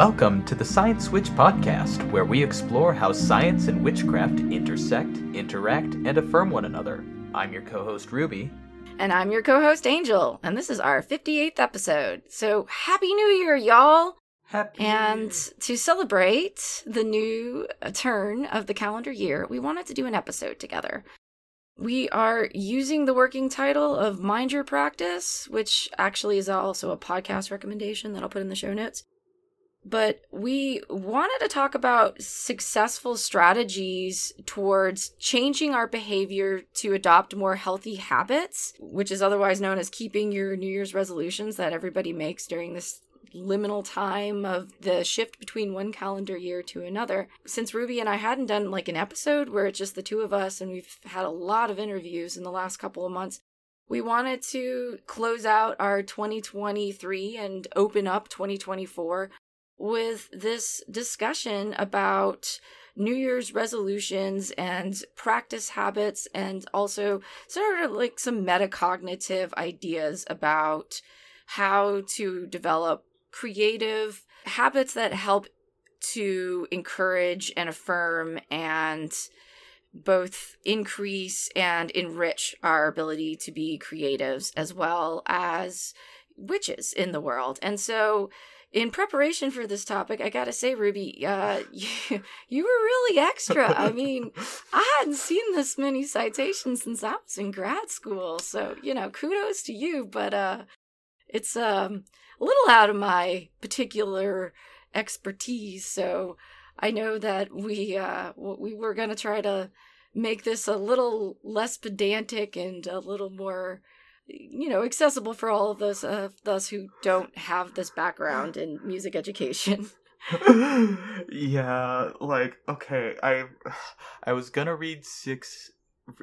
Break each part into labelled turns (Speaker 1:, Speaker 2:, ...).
Speaker 1: Welcome to the Science Witch podcast, where we explore how science and witchcraft intersect, interact, and affirm one another. I'm your co host, Ruby.
Speaker 2: And I'm your co host, Anjel. And this is our 58th episode. So, Happy New Year, y'all!
Speaker 1: Happy
Speaker 2: And to celebrate the new turn of the calendar year, we wanted to do an episode together. We are using the working title of Mind Your Practice, which actually is also a podcast recommendation that I'll put in the show notes. But we wanted to talk about successful strategies towards changing our behavior to adopt more healthy habits, which is otherwise known as keeping your New Year's resolutions that everybody makes during this liminal time of the shift between one calendar year to another. Since Ruby and I hadn't done like an episode where it's just the two of us and we've had a lot of interviews in the last couple of months, we wanted to close out our 2023 and open up 2024 with this discussion about New Year's resolutions and practice habits, and also sort of like some metacognitive ideas about how to develop creative habits that help to encourage and affirm and both increase and enrich our ability to be creatives as well as witches in the world. And so in preparation for this topic, I gotta say, Ruby, uh, you, you were really extra. I mean, I hadn't seen this many citations since I was in grad school, so you know, kudos to you. But uh, it's um a little out of my particular expertise, so I know that we uh we were gonna try to make this a little less pedantic and a little more you know accessible for all of those of us who don't have this background in music education
Speaker 1: yeah, like okay, I I was gonna read six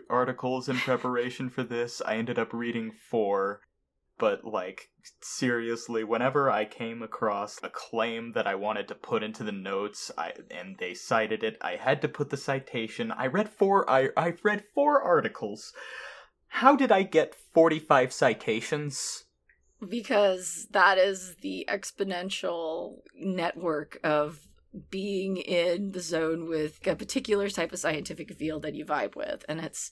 Speaker 1: articles in preparation for this. I ended up reading four, but like seriously, whenever I came across a claim that I wanted to put into the notes, I and they cited it, I had to put the citation. I read four. I I read four articles. How did I get forty five citations?
Speaker 2: because that is the exponential network of being in the zone with a particular type of scientific field that you vibe with and it's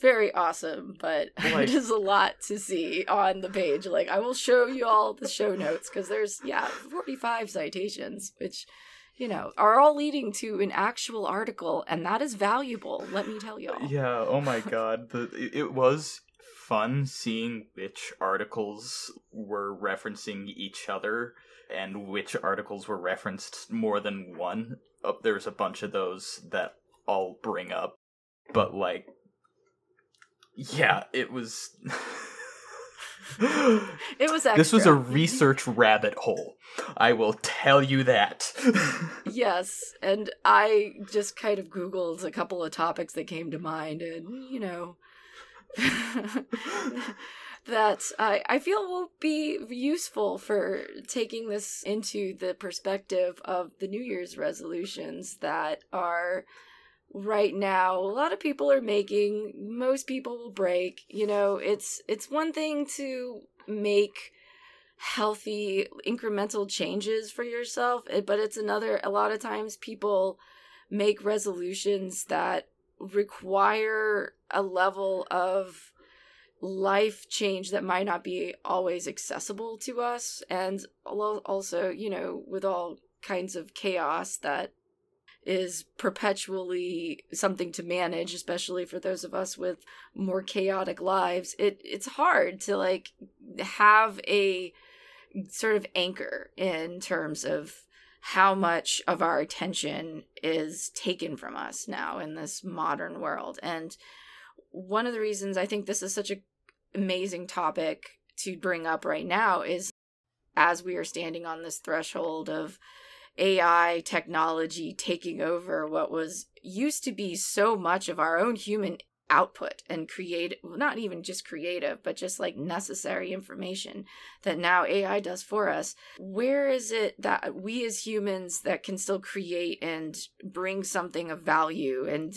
Speaker 2: very awesome but
Speaker 1: Like-
Speaker 2: it is a lot to see on the page like i will show you all the show notes because there's yeah 45 citations which you know are all leading to an actual article and that is valuable let me tell y'all
Speaker 1: Yeah, oh my god. The it- was fun seeing which articles were referencing each other and which articles were referenced more than one. Uh, there's a bunch of those that I'll bring up. But like yeah, it was
Speaker 2: it was
Speaker 1: This was a research rabbit hole. I will tell you that.
Speaker 2: Yes, and I just kind of Googled a couple of topics that came to mind, and you know, that I, I feel will be useful for taking this into the perspective of the New Year's resolutions that are right now a lot of people are making most people will break you know it's it's one thing to make healthy incremental changes for yourself eh, but it's another a lot of times people make resolutions that require a level of life change that might not be always accessible to us and also you know with all kinds of chaos that is perpetually something to manage especially for those of us with more chaotic lives. It it's hard to like have a sort of anchor in terms of how much of our attention is taken from us now in this modern world. And one of the reasons i think this is such a amazing topic to bring up right now is as we are standing on this threshold of AI technology taking over what was used to be so much of our own human output and create well, not even just creative but just like necessary information that now AI does for us. Where is it that we as humans that can still create and bring something of value? And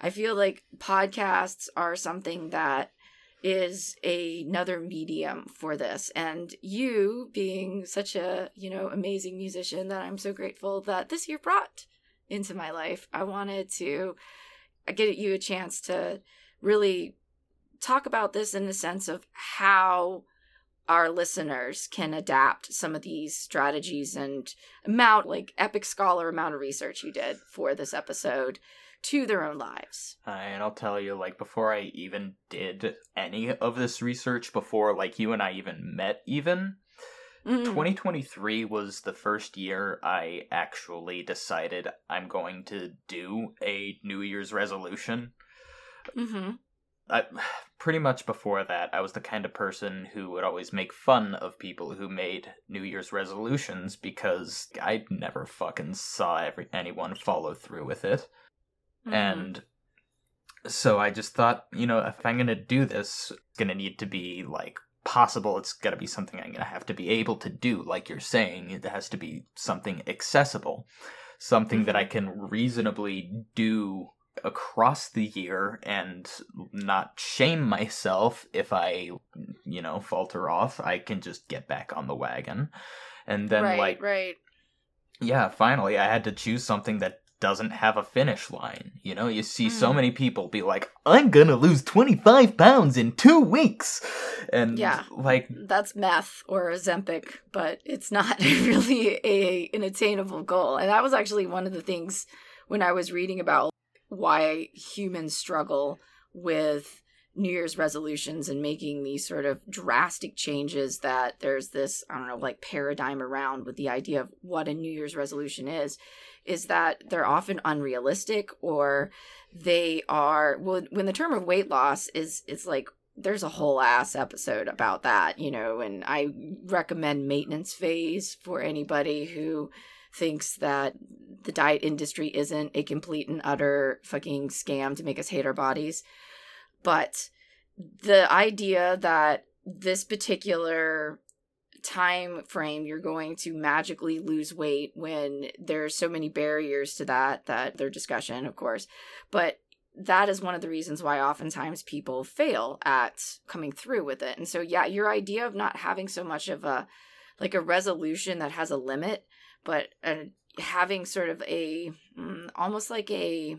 Speaker 2: I feel like podcasts are something that is a, another medium for this. And you being such a you know amazing musician that i'm so grateful that this year brought into my life i wanted to get you a chance to really talk about this in the sense of how our listeners can adapt some of these strategies and amount like epic scholar amount of research you did for this episode to their own lives.
Speaker 1: Uh, and I'll tell you, like, before I even did any of this research, before, like, you and I even met, even, mm-hmm. 2023 was the first year I actually decided I'm going to do a New Year's resolution. Mm-hmm. I, pretty much before that, I was the kind of person who would always make fun of people who made New Year's resolutions because I never fucking saw every, anyone follow through with it. Mm-hmm. And so I just thought, you know, if I'm going to do this, it's going to need to be like possible. It's got to be something I'm going to have to be able to do. Like you're saying, it has to be something accessible, something that I mm-hmm. can reasonably do across the year and not shame myself if I, you know, falter off. I can just get back on the wagon. And then,
Speaker 2: right,
Speaker 1: like,
Speaker 2: right.
Speaker 1: Yeah, finally, I had to choose something that doesn't have a finish line. You know, you see mm. so hmm. many people be like, I'm gonna lose 25 pounds in two weeks. And yeah, like,
Speaker 2: that's meth or Ozempic, but it's not really a, an attainable goal. And that was actually one of the things when I was reading about why humans struggle with New Year's resolutions and making these sort of drastic changes that there's this, I don't know, like paradigm around with the idea of what a New Year's resolution is is that they're often unrealistic or they are well when the term of weight loss is it's like there's a whole ass episode about that, you know, and I recommend maintenance phase for anybody who thinks that the diet industry isn't a complete and utter fucking scam to make us hate our bodies. But the idea that this particular time frame you're going to magically lose weight when there's so many barriers to that that their discussion of course. But that is one of the reasons why oftentimes people fail at coming through with it. And so yeah your idea of not having so much of a like a resolution that has a limit but uh, having sort of a mm, almost like a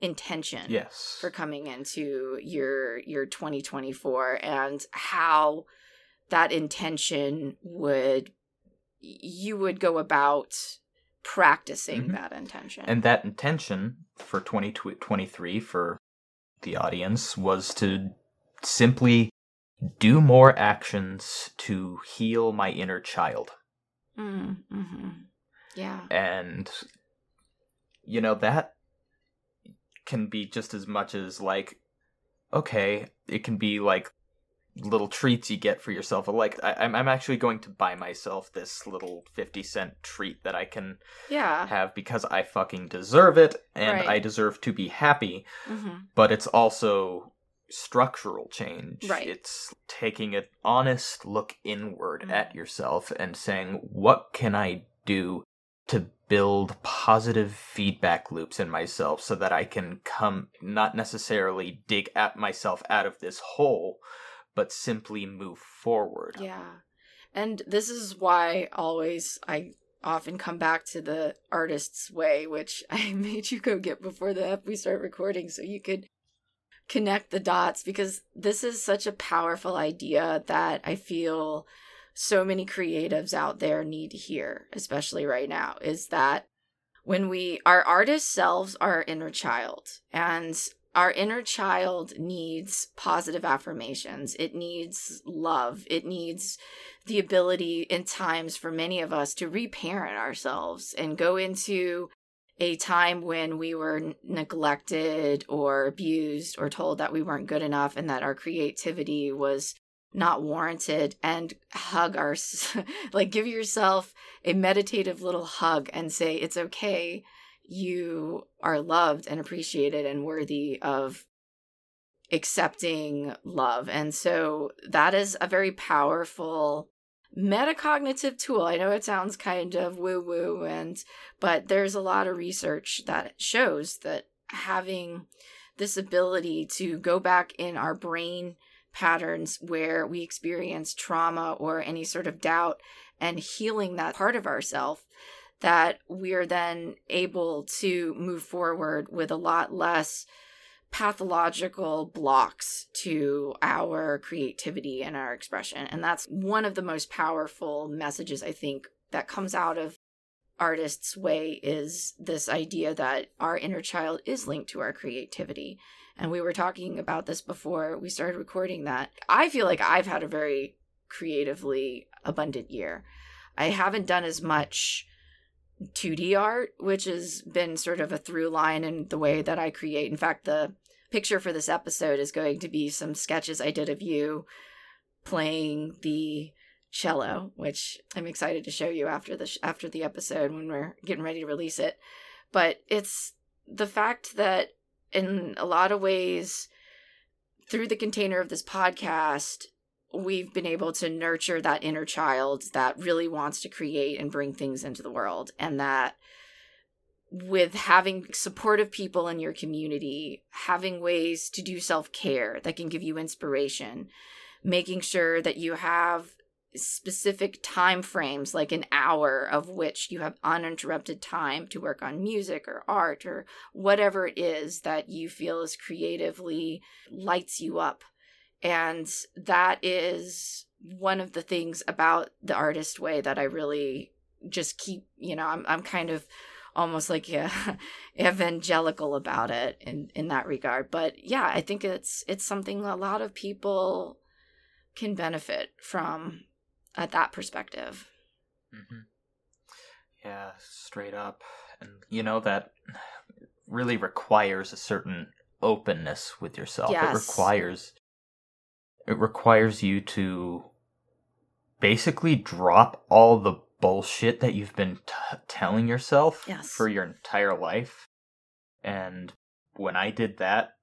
Speaker 2: intention
Speaker 1: yes.
Speaker 2: for coming into your your 2024 and how that intention would you would go about practicing mm-hmm. that intention.
Speaker 1: And that intention for 2023 for the audience was to simply do more actions to heal my inner child.
Speaker 2: Mm, mm-hmm. Yeah.
Speaker 1: And, you know, that can be just as much as like, okay, it can be like little treats you get for yourself. Like I, am I'm actually going to buy myself this little fifty cent treat that I can
Speaker 2: yeah
Speaker 1: have because I fucking deserve it and right. I deserve to be happy. Mm-hmm. But it's also structural change.
Speaker 2: Right.
Speaker 1: It's taking an honest look inward mm-hmm. at yourself and saying, what can I do to build positive feedback loops in myself so that I can come not necessarily dig at myself out of this hole, but simply move forward.
Speaker 2: Yeah. And this is why always I often come back to the artist's way, which I made you go get before the we start recording so you could connect the dots because this is such a powerful idea that I feel so many creatives out there need to hear, especially right now, is that when we our artist selves our inner child and our inner child needs positive affirmations. It needs love. It needs the ability, in times for many of us, to reparent ourselves and go into a time when we were neglected or abused or told that we weren't good enough and that our creativity was not warranted and hug our like give yourself a meditative little hug and say it's okay you are loved and appreciated and worthy of accepting love. And so that is a very powerful metacognitive tool. I know it sounds kind of woo woo and but there's a lot of research that shows that having this ability to go back in our brain patterns where we experience trauma or any sort of doubt and healing that part of ourself that we're then able to move forward with a lot less pathological blocks to our creativity and our expression. And that's one of the most powerful messages I think that comes out of artists' way is this idea that our inner child is linked to our creativity. And we were talking about this before we started recording that. I feel like I've had a very creatively abundant year. I haven't done as much 2D art, which has been sort of a through line in the way that I create. In fact, the picture for this episode is going to be some sketches I did of you playing the cello, which I'm excited to show you after the sh- after the episode when we're getting ready to release it. But it's the fact that in a lot of ways through the container of this podcast we've been able to nurture that inner child that really wants to create and bring things into the world and that with having supportive people in your community having ways to do self-care that can give you inspiration making sure that you have specific time frames like an hour of which you have uninterrupted time to work on music or art or whatever it is that you feel is creatively lights you up and that is one of the things about the artist way that I really just keep, you know, I'm I'm kind of almost like yeah, evangelical about it in in that regard. But yeah, I think it's it's something a lot of people can benefit from at that perspective.
Speaker 1: Mm-hmm. Yeah, straight up. And you know that really requires a certain openness with yourself. Yes. It requires it requires you to basically drop all the bullshit that you've been t- telling yourself
Speaker 2: yes.
Speaker 1: for your entire life. And when I did that,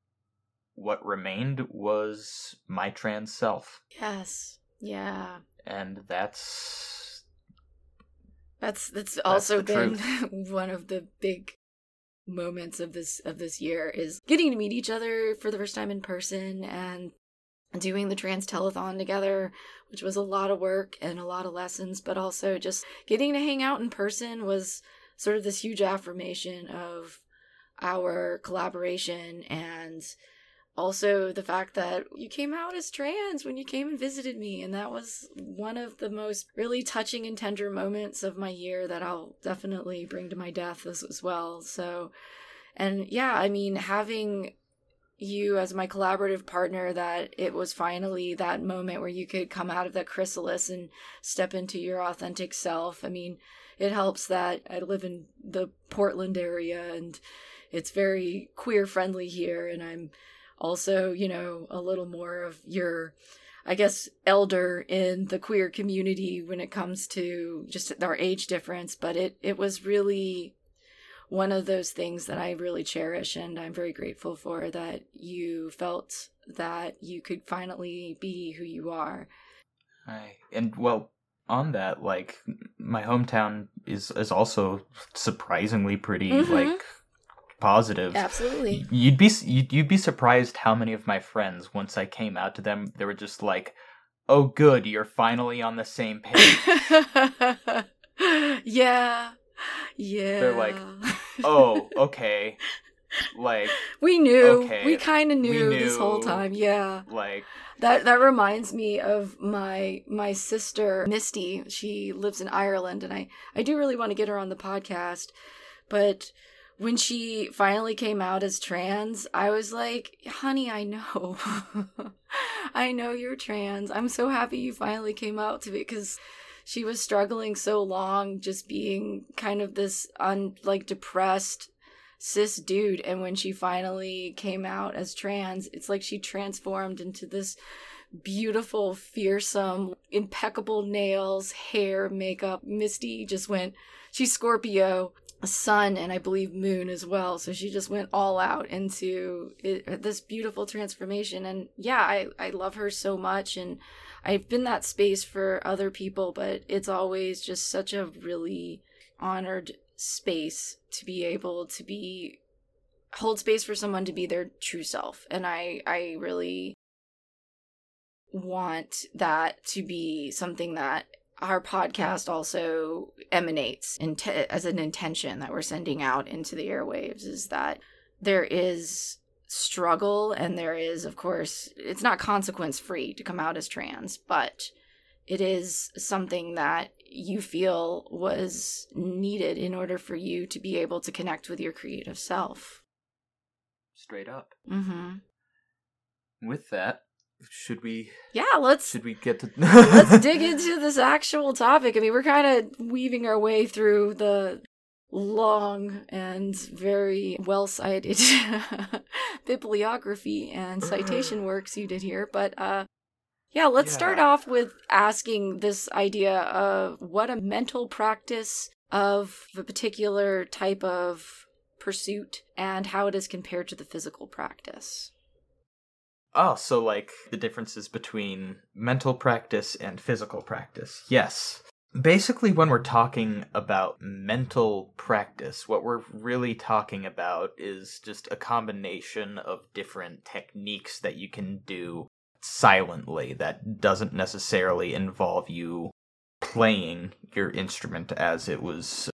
Speaker 1: what remained was my trans self.
Speaker 2: Yes. Yeah.
Speaker 1: And that's
Speaker 2: that's that's also been one of the big moments of this of this year is getting to meet each other for the first time in person and doing the trans telethon together, which was a lot of work and a lot of lessons, but also just getting to hang out in person was sort of this huge affirmation of our collaboration and also the fact that you came out as trans when you came and visited me and that was one of the most really touching and tender moments of my year that I'll definitely bring to my death as, as well. So and yeah I mean having you as my collaborative partner that it was finally that moment where you could come out of that chrysalis and step into your authentic self. I mean, it helps that I live in the Portland area and it's very queer friendly here and I'm also, you know, a little more of your I guess elder in the queer community when it comes to just our age difference, but it it was really one of those things that I really cherish and I'm very grateful for that you felt that you could finally be who you are.
Speaker 1: Hi. And well, on that, like my hometown is is also surprisingly pretty mm-hmm. like positive.
Speaker 2: Absolutely.
Speaker 1: You'd be you'd, you'd be surprised how many of my friends once I came out to them, they were just like, "Oh good, you're finally on the same page."
Speaker 2: yeah. Yeah.
Speaker 1: They're like, oh, okay. Like
Speaker 2: we knew, okay, we kind of knew, knew, this whole time. Yeah,
Speaker 1: like
Speaker 2: that. That reminds me of my my sister Misty. She lives in Ireland, and I I do really want to get her on the podcast, but when she finally came out as trans, I was like, honey, I know. I know you're trans. I'm so happy you finally came out to me because she was struggling so long just being kind of this un like depressed cis dude and when she finally came out as trans it's like she transformed into this beautiful fearsome impeccable nails hair makeup misty just went she's scorpio sun and i believe moon as well. So she just went all out into it, this beautiful transformation. And yeah i i love her so much and I've been that space for other people, but it's always just such a really honored space to be able to be hold space for someone to be their true self. And I I really want that to be something that our podcast also emanates int- as an intention that we're sending out into the airwaves is that there is struggle and there is of course it's not consequence free to come out as trans but it is something that you feel was needed in order for you to be able to connect with your creative self
Speaker 1: Straight up.
Speaker 2: mhm
Speaker 1: With that, should we
Speaker 2: yeah let's
Speaker 1: should we get to
Speaker 2: let's dig into this actual topic. I mean, we're kind of weaving our way through the long and very well cited bibliography and citation works you did here, but uh yeah, let's start off with asking this idea of what a mental practice of a particular type of pursuit and how it is compared to the physical practice.
Speaker 1: Oh, so like the differences between mental practice and physical practice. Yes. Basically, when we're talking about mental practice, what we're really talking about is just a combination of different techniques that you can do silently that doesn't necessarily involve you playing your instrument as it was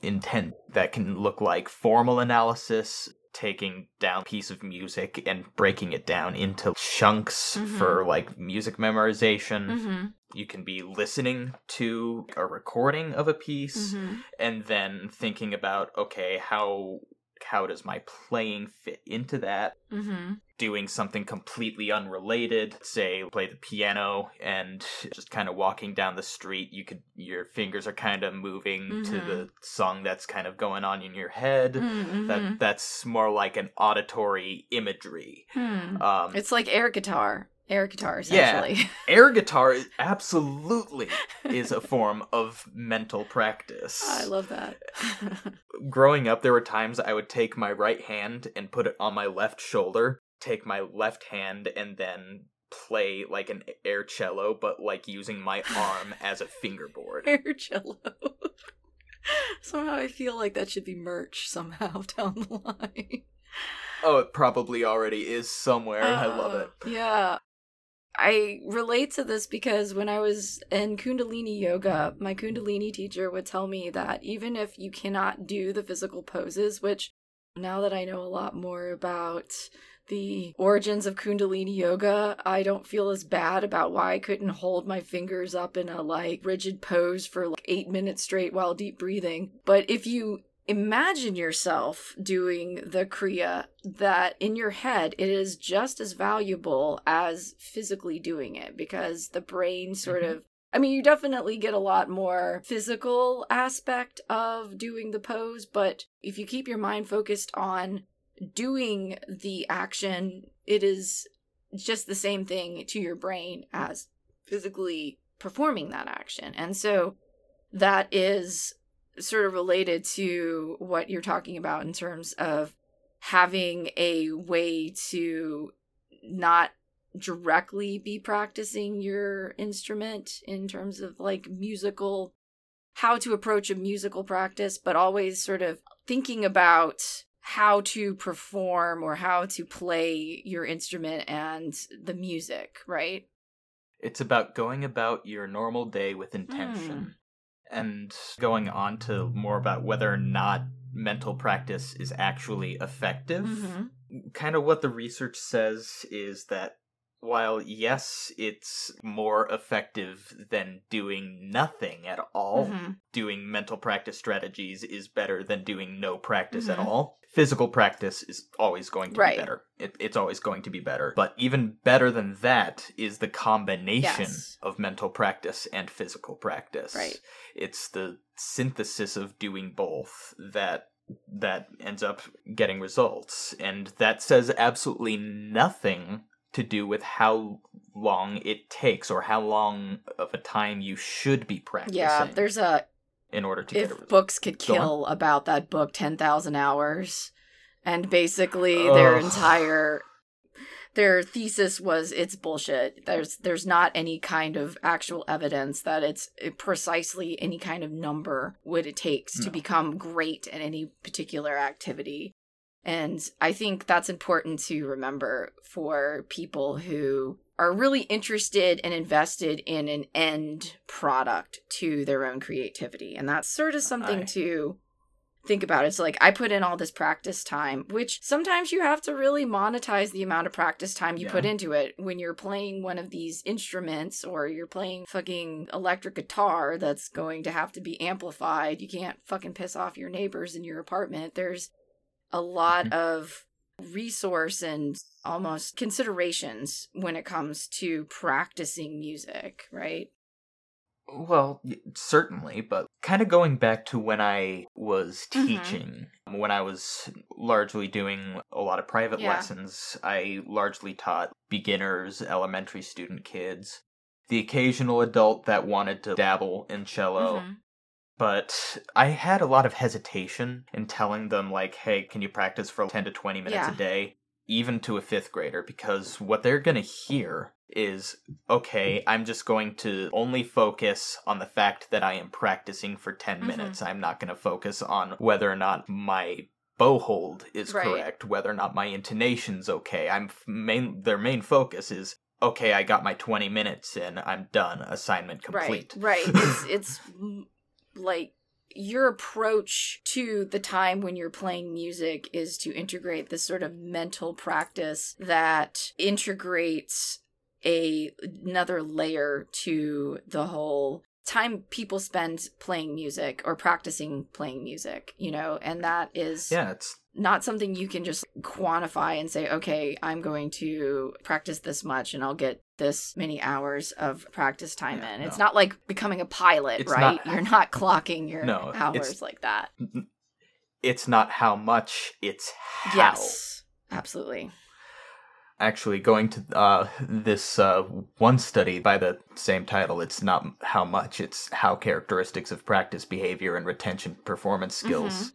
Speaker 1: intended. That can look like formal analysis, taking down a piece of music and breaking it down into chunks
Speaker 2: Mhm.
Speaker 1: for like music memorization.
Speaker 2: Mm-hmm.
Speaker 1: You can be listening to a recording of a piece
Speaker 2: Mm-hmm.
Speaker 1: and then thinking about okay, how how does my playing fit into that?
Speaker 2: Mm-hmm.
Speaker 1: doing something completely unrelated say play the piano and just kind of walking down the street you could your fingers are kind of moving to
Speaker 2: Mhm.
Speaker 1: the song that's kind of going on in your head
Speaker 2: Mm-hmm.
Speaker 1: that that's more like an auditory imagery
Speaker 2: Hmm.
Speaker 1: um
Speaker 2: It's like air guitar. Air guitar, essentially. Yeah.
Speaker 1: air guitar absolutely is a form of mental practice
Speaker 2: I love that.
Speaker 1: growing up there were times i would take my right hand and put it on my left shoulder take my left hand and then play like an air cello but like using my arm as a fingerboard
Speaker 2: air cello. Somehow I feel like that should be merch somehow down the line.
Speaker 1: oh it probably already is somewhere i love it
Speaker 2: Uh, Yeah. I relate to this because when I was in Kundalini yoga, my Kundalini teacher would tell me that even if you cannot do the physical poses, which now that I know a lot more about the origins of Kundalini yoga, I don't feel as bad about why I couldn't hold my fingers up in a like rigid pose for like eight minutes straight while deep breathing. But if you imagine yourself doing the kriya that in your head it is just as valuable as physically doing it because the brain sort
Speaker 1: Mhm.
Speaker 2: of I mean you definitely get a lot more physical aspect of doing the pose but if you keep your mind focused on doing the action it is just the same thing to your brain as physically performing that action and so that is sort of related to what you're talking about in terms of having a way to not directly be practicing your instrument in terms of like musical how to approach a musical practice but always sort of thinking about how to perform or how to play your instrument and the music right?
Speaker 1: It's about going about your normal day with intention hmm. And going on to more about whether or not mental practice is actually effective
Speaker 2: Mhm.
Speaker 1: kind of what the research says is that while yes it's more effective than doing nothing at all
Speaker 2: Mhm.
Speaker 1: doing mental practice strategies is better than doing no practice at
Speaker 2: Mhm.
Speaker 1: all physical practice is always going to
Speaker 2: Right.
Speaker 1: be better it, it's always going to be better but even better than that is the combination
Speaker 2: Yes.
Speaker 1: of mental practice and physical practice
Speaker 2: Right.
Speaker 1: it's the synthesis of doing both that that ends up getting results and that says absolutely nothing to do with how long it takes or how long of a time you should be practicing
Speaker 2: yeah there's a
Speaker 1: in order to get a
Speaker 2: if books could kill about that book 10,000 hours and basically their entire their thesis was it's bullshit. There's there's not any kind of actual evidence that it's eh, precisely any kind of number what it takes to become great at any particular activity and i think that's important to remember for people who are really interested and invested in an end product to their own creativity. And that's sort of something to think about. It's like I put in all this practice time, which sometimes you have to really monetize the amount of practice time you put into it when you're playing one of these instruments or you're playing fucking electric guitar that's going to have to be amplified. You can't fucking piss off your neighbors in your apartment. There's a lot
Speaker 1: Mhm.
Speaker 2: of resource and almost considerations when it comes to practicing music, right?
Speaker 1: Well, certainly, but kind of going back to when I was
Speaker 2: Mhm.
Speaker 1: teaching, when I was largely doing a lot of private
Speaker 2: Yeah.
Speaker 1: lessons, I largely taught beginners, elementary student kids, the occasional adult that wanted to dabble in cello.
Speaker 2: Mhm.
Speaker 1: But I had a lot of hesitation in telling them, like, hey, can you practice for 10 to 20 minutes
Speaker 2: Yeah.
Speaker 1: a day, even to a fifth grader? Because what they're going to hear is, okay, I'm just going to only focus on the fact that I am practicing for 10
Speaker 2: Mhm.
Speaker 1: minutes. I'm not going to focus on whether or not my bow hold is
Speaker 2: Right.
Speaker 1: correct, whether or not my intonation's okay. I'm f- main their main focus is okay, I got my 20 minutes in, I'm done, assignment complete.
Speaker 2: Right, right. It's it's like your approach to the time when you're playing music is to integrate this sort of mental practice that integrates a another layer to the whole time people spend playing music or practicing playing music, you know, and that is
Speaker 1: yeah, it's
Speaker 2: not something you can just quantify and say, okay, I'm going to practice this much and I'll get this many hours of practice time
Speaker 1: Yeah,
Speaker 2: in. It's not like becoming a pilot,
Speaker 1: It's
Speaker 2: right?
Speaker 1: not-
Speaker 2: You're not clocking your
Speaker 1: No,
Speaker 2: hours like that.
Speaker 1: it's not how much, it's how.
Speaker 2: Yes, absolutely.
Speaker 1: Actually, going to uh, this uh, one study by the same title, it's not how much, it's how characteristics of practice behavior and retention performance skills.
Speaker 2: Mhm.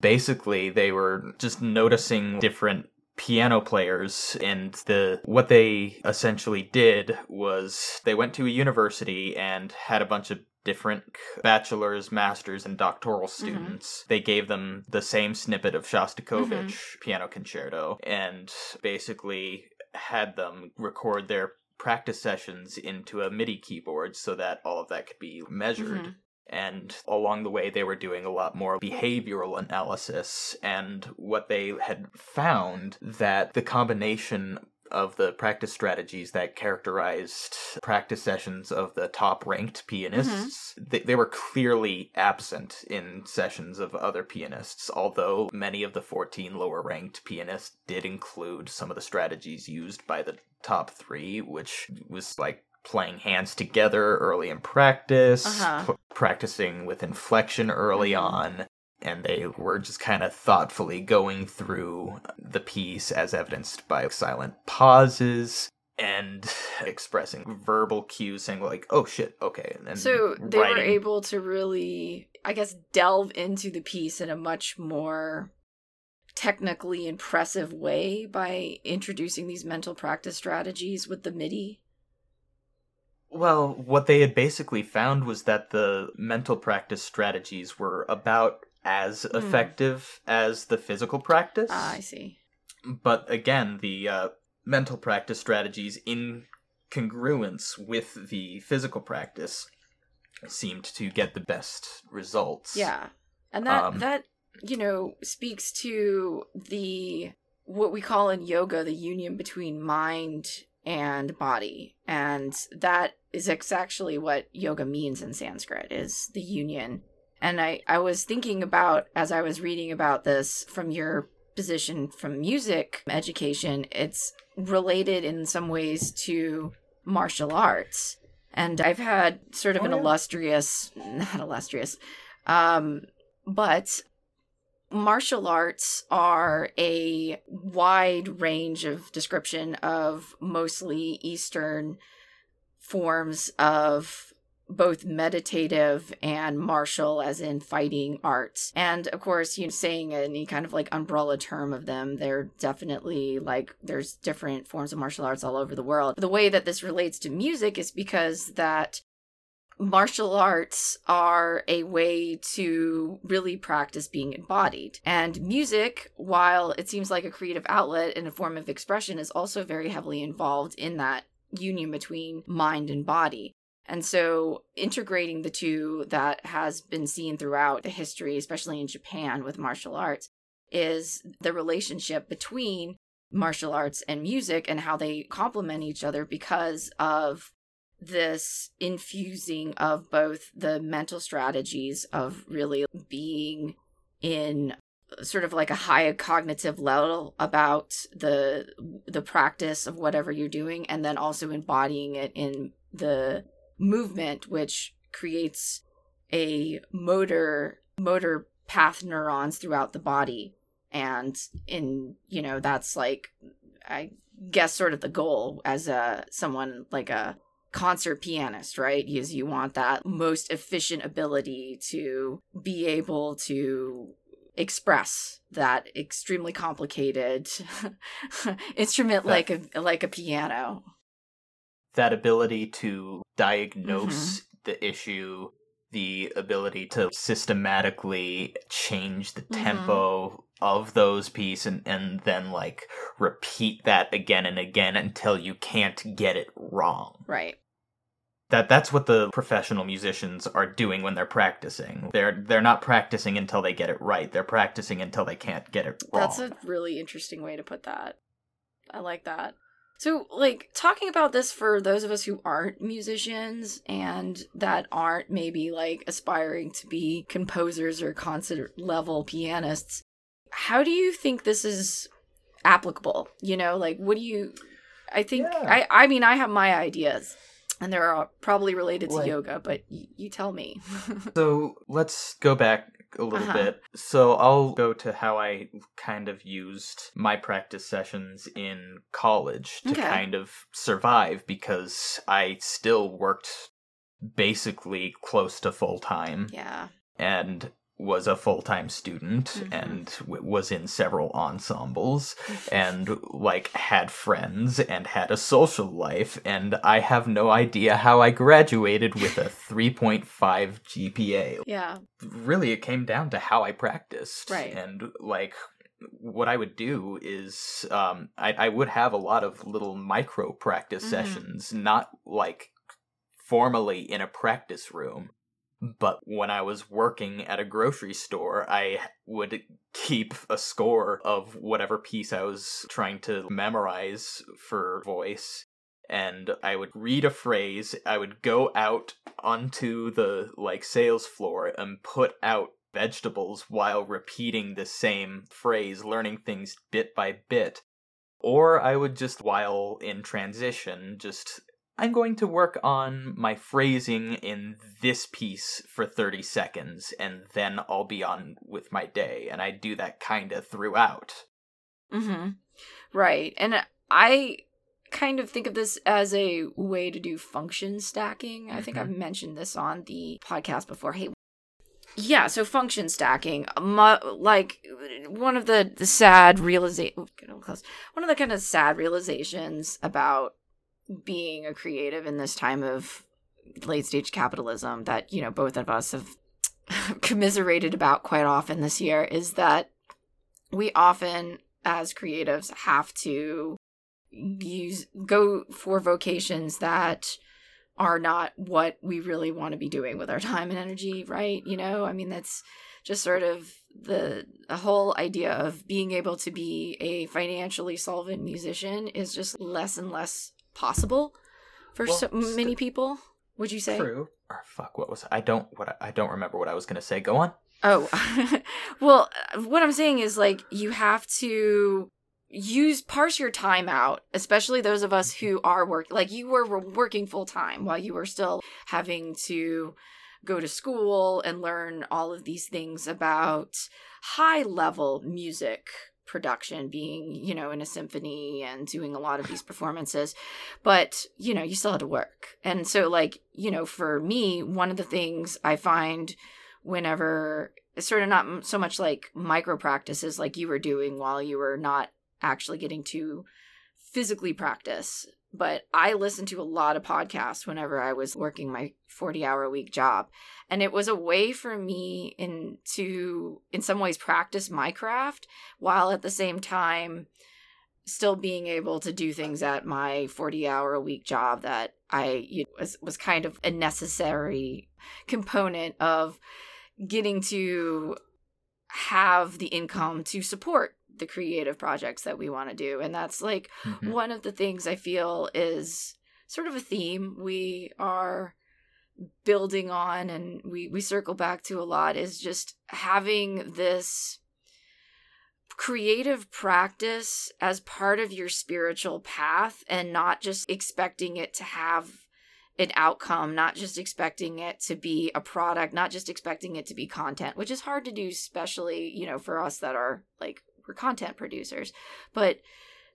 Speaker 1: Basically, they were just noticing different piano players and the what they essentially did was they went to a university and had a bunch of different bachelor's, master's, and doctoral students. They gave them the same snippet of Shostakovich piano concerto and basically had them record their practice sessions into a MIDI keyboard so that all of that could be measured.
Speaker 2: Mhm.
Speaker 1: And along the way, they were doing a lot more behavioral analysis. And what they had found that the combination of the practice strategies that characterized practice sessions of the top ranked pianists mm-hmm. they, they were clearly absent in sessions of other pianists although many of the 14 lower ranked pianists did include some of the strategies used by the top three which was like playing hands together early in practice
Speaker 2: Uh-huh.
Speaker 1: pl- practicing with inflection early
Speaker 2: Mhm.
Speaker 1: on and they were just kind of thoughtfully going through the piece as evidenced by silent pauses and expressing verbal cues saying like oh shit okay and
Speaker 2: So they were able to really, I guess, delve into the piece in a much more technically impressive way by introducing these mental practice strategies with the MIDI.
Speaker 1: Well what they had basically found was that the mental practice strategies were about as
Speaker 2: Hmm.
Speaker 1: effective as the physical practice
Speaker 2: Ah, I see.
Speaker 1: but again the uh, mental practice strategies in congruence with the physical practice seemed to get the best results
Speaker 2: Yeah. And that
Speaker 1: Um,
Speaker 2: that you know speaks to the what we call in yoga the union between mind and body. And that is ex- actually what yoga means in Sanskrit is the union. And I I was thinking about as I was reading about this from your position from music education, it's related in some ways to martial arts. And I've had sort of
Speaker 1: Oh,
Speaker 2: an
Speaker 1: yeah.
Speaker 2: illustrious, not illustrious, um, but martial arts are a wide range of description of mostly Eastern forms of both meditative and martial as in fighting arts. And of course you know saying any kind of like umbrella term of them they're definitely like there's different forms of martial arts all over the world. The way that this relates to music is because that martial arts are a way to really practice being embodied. And music, while it seems like a creative outlet and a form of expression, is also very heavily involved in that union between mind and body. And so integrating the two that has been seen throughout the history, especially in Japan with martial arts, is the relationship between martial arts and music and how they complement each other because of this infusing of both the mental strategies of really being in sort of like a high cognitive level about the the practice of whatever you're doing and then also embodying it in the movement which creates a motor motor path neurons throughout the body. And in you know that's like i guess sort of the goal as a someone like a concert pianist right is you want that most efficient ability to be able to express that extremely complicated instrument like a like a piano
Speaker 1: that ability to diagnose mm-hmm. the issue the ability to systematically change the mm-hmm. tempo of those pieces and, and then like repeat that again and again until you can't get it wrong.
Speaker 2: Right.
Speaker 1: That that's what the professional musicians are doing when they're practicing. They're they're not practicing until they get it right. They're practicing until they can't get it wrong.
Speaker 2: That's a really interesting way to put that. I like that. So, like, talking about this for those of us who aren't musicians and that aren't maybe like aspiring to be composers or concert level pianists, how do you think this is applicable? You know, like, what do you. I think, yeah. I, I mean, I have my ideas and they're probably related to like, yoga, but y- you tell me.
Speaker 1: so, let's go back a little uh-huh. bit. So I'll go to how I kind of used my practice sessions in college to okay. kind of survive because I still worked basically close to full time.
Speaker 2: Yeah.
Speaker 1: And was a full-time student mm-hmm. and w- was in several ensembles and like had friends and had a social life and I have no idea how I graduated with a 3.5 GPA.
Speaker 2: Yeah.
Speaker 1: Really it came down to how I practiced.
Speaker 2: Right.
Speaker 1: And like what I would do is um I, I would have a lot of little micro practice mm-hmm. sessions, not like formally in a practice room but when I was working at a grocery store, I would keep a score of whatever piece I was trying to memorize for voice. And I would read a phrase, I would go out onto the like sales floor and put out vegetables while repeating the same phrase, learning things bit by bit. Or I would just, while in transition, just I'm going to work on my phrasing in this piece for 30 seconds, and then I'll be on with my day. And I do that kind of throughout.
Speaker 2: Mm-hmm. Right. And I kind of think of this as a way to do function stacking. I think mm-hmm. I've mentioned this on the podcast before. Hey, yeah, so function stacking, like one of the the sad realization, one of the kind of sad realizations about being a creative in this time of late stage capitalism that you know both of us have commiserated about quite often this year is that we often as creatives have to use go for vocations that are not what we really want to be doing with our time and energy right? You know i mean that's just sort of the, the whole idea of being able to be a financially solvent musician is just less and less possible for well, so many st- people. Would you say?
Speaker 1: True. Or fuck, what was I don't what I, I don't remember what I was gonna say. Go on.
Speaker 2: Oh, well, what I'm saying is like you have to use parse your time out, especially those of us who are work like you were working full time while you were still having to go to school and learn all of these things about high level music production being you know in a symphony and doing a lot of these performances. But you know you still had to work. And so like you know for me one of the things i find whenever it's sort of not so much like micro practices like you were doing while you were not actually getting to physically practice but I listened to a lot of podcasts whenever I was working my 40 hour a week job. And it was a way for me in to in some ways practice my craft while at the same time still being able to do things at my 40 hour a week job that I you know, was was kind of a necessary component of getting to have the income to support the creative projects that we want to do and that's like
Speaker 1: Mhm.
Speaker 2: one of the things I feel is sort of a theme we are building on and we we circle back to a lot is just having this creative practice as part of your spiritual path and not just expecting it to have an outcome, not just expecting it to be a product, not just expecting it to be content, which is hard to do, especially, you know, for us that are like, we're content producers, but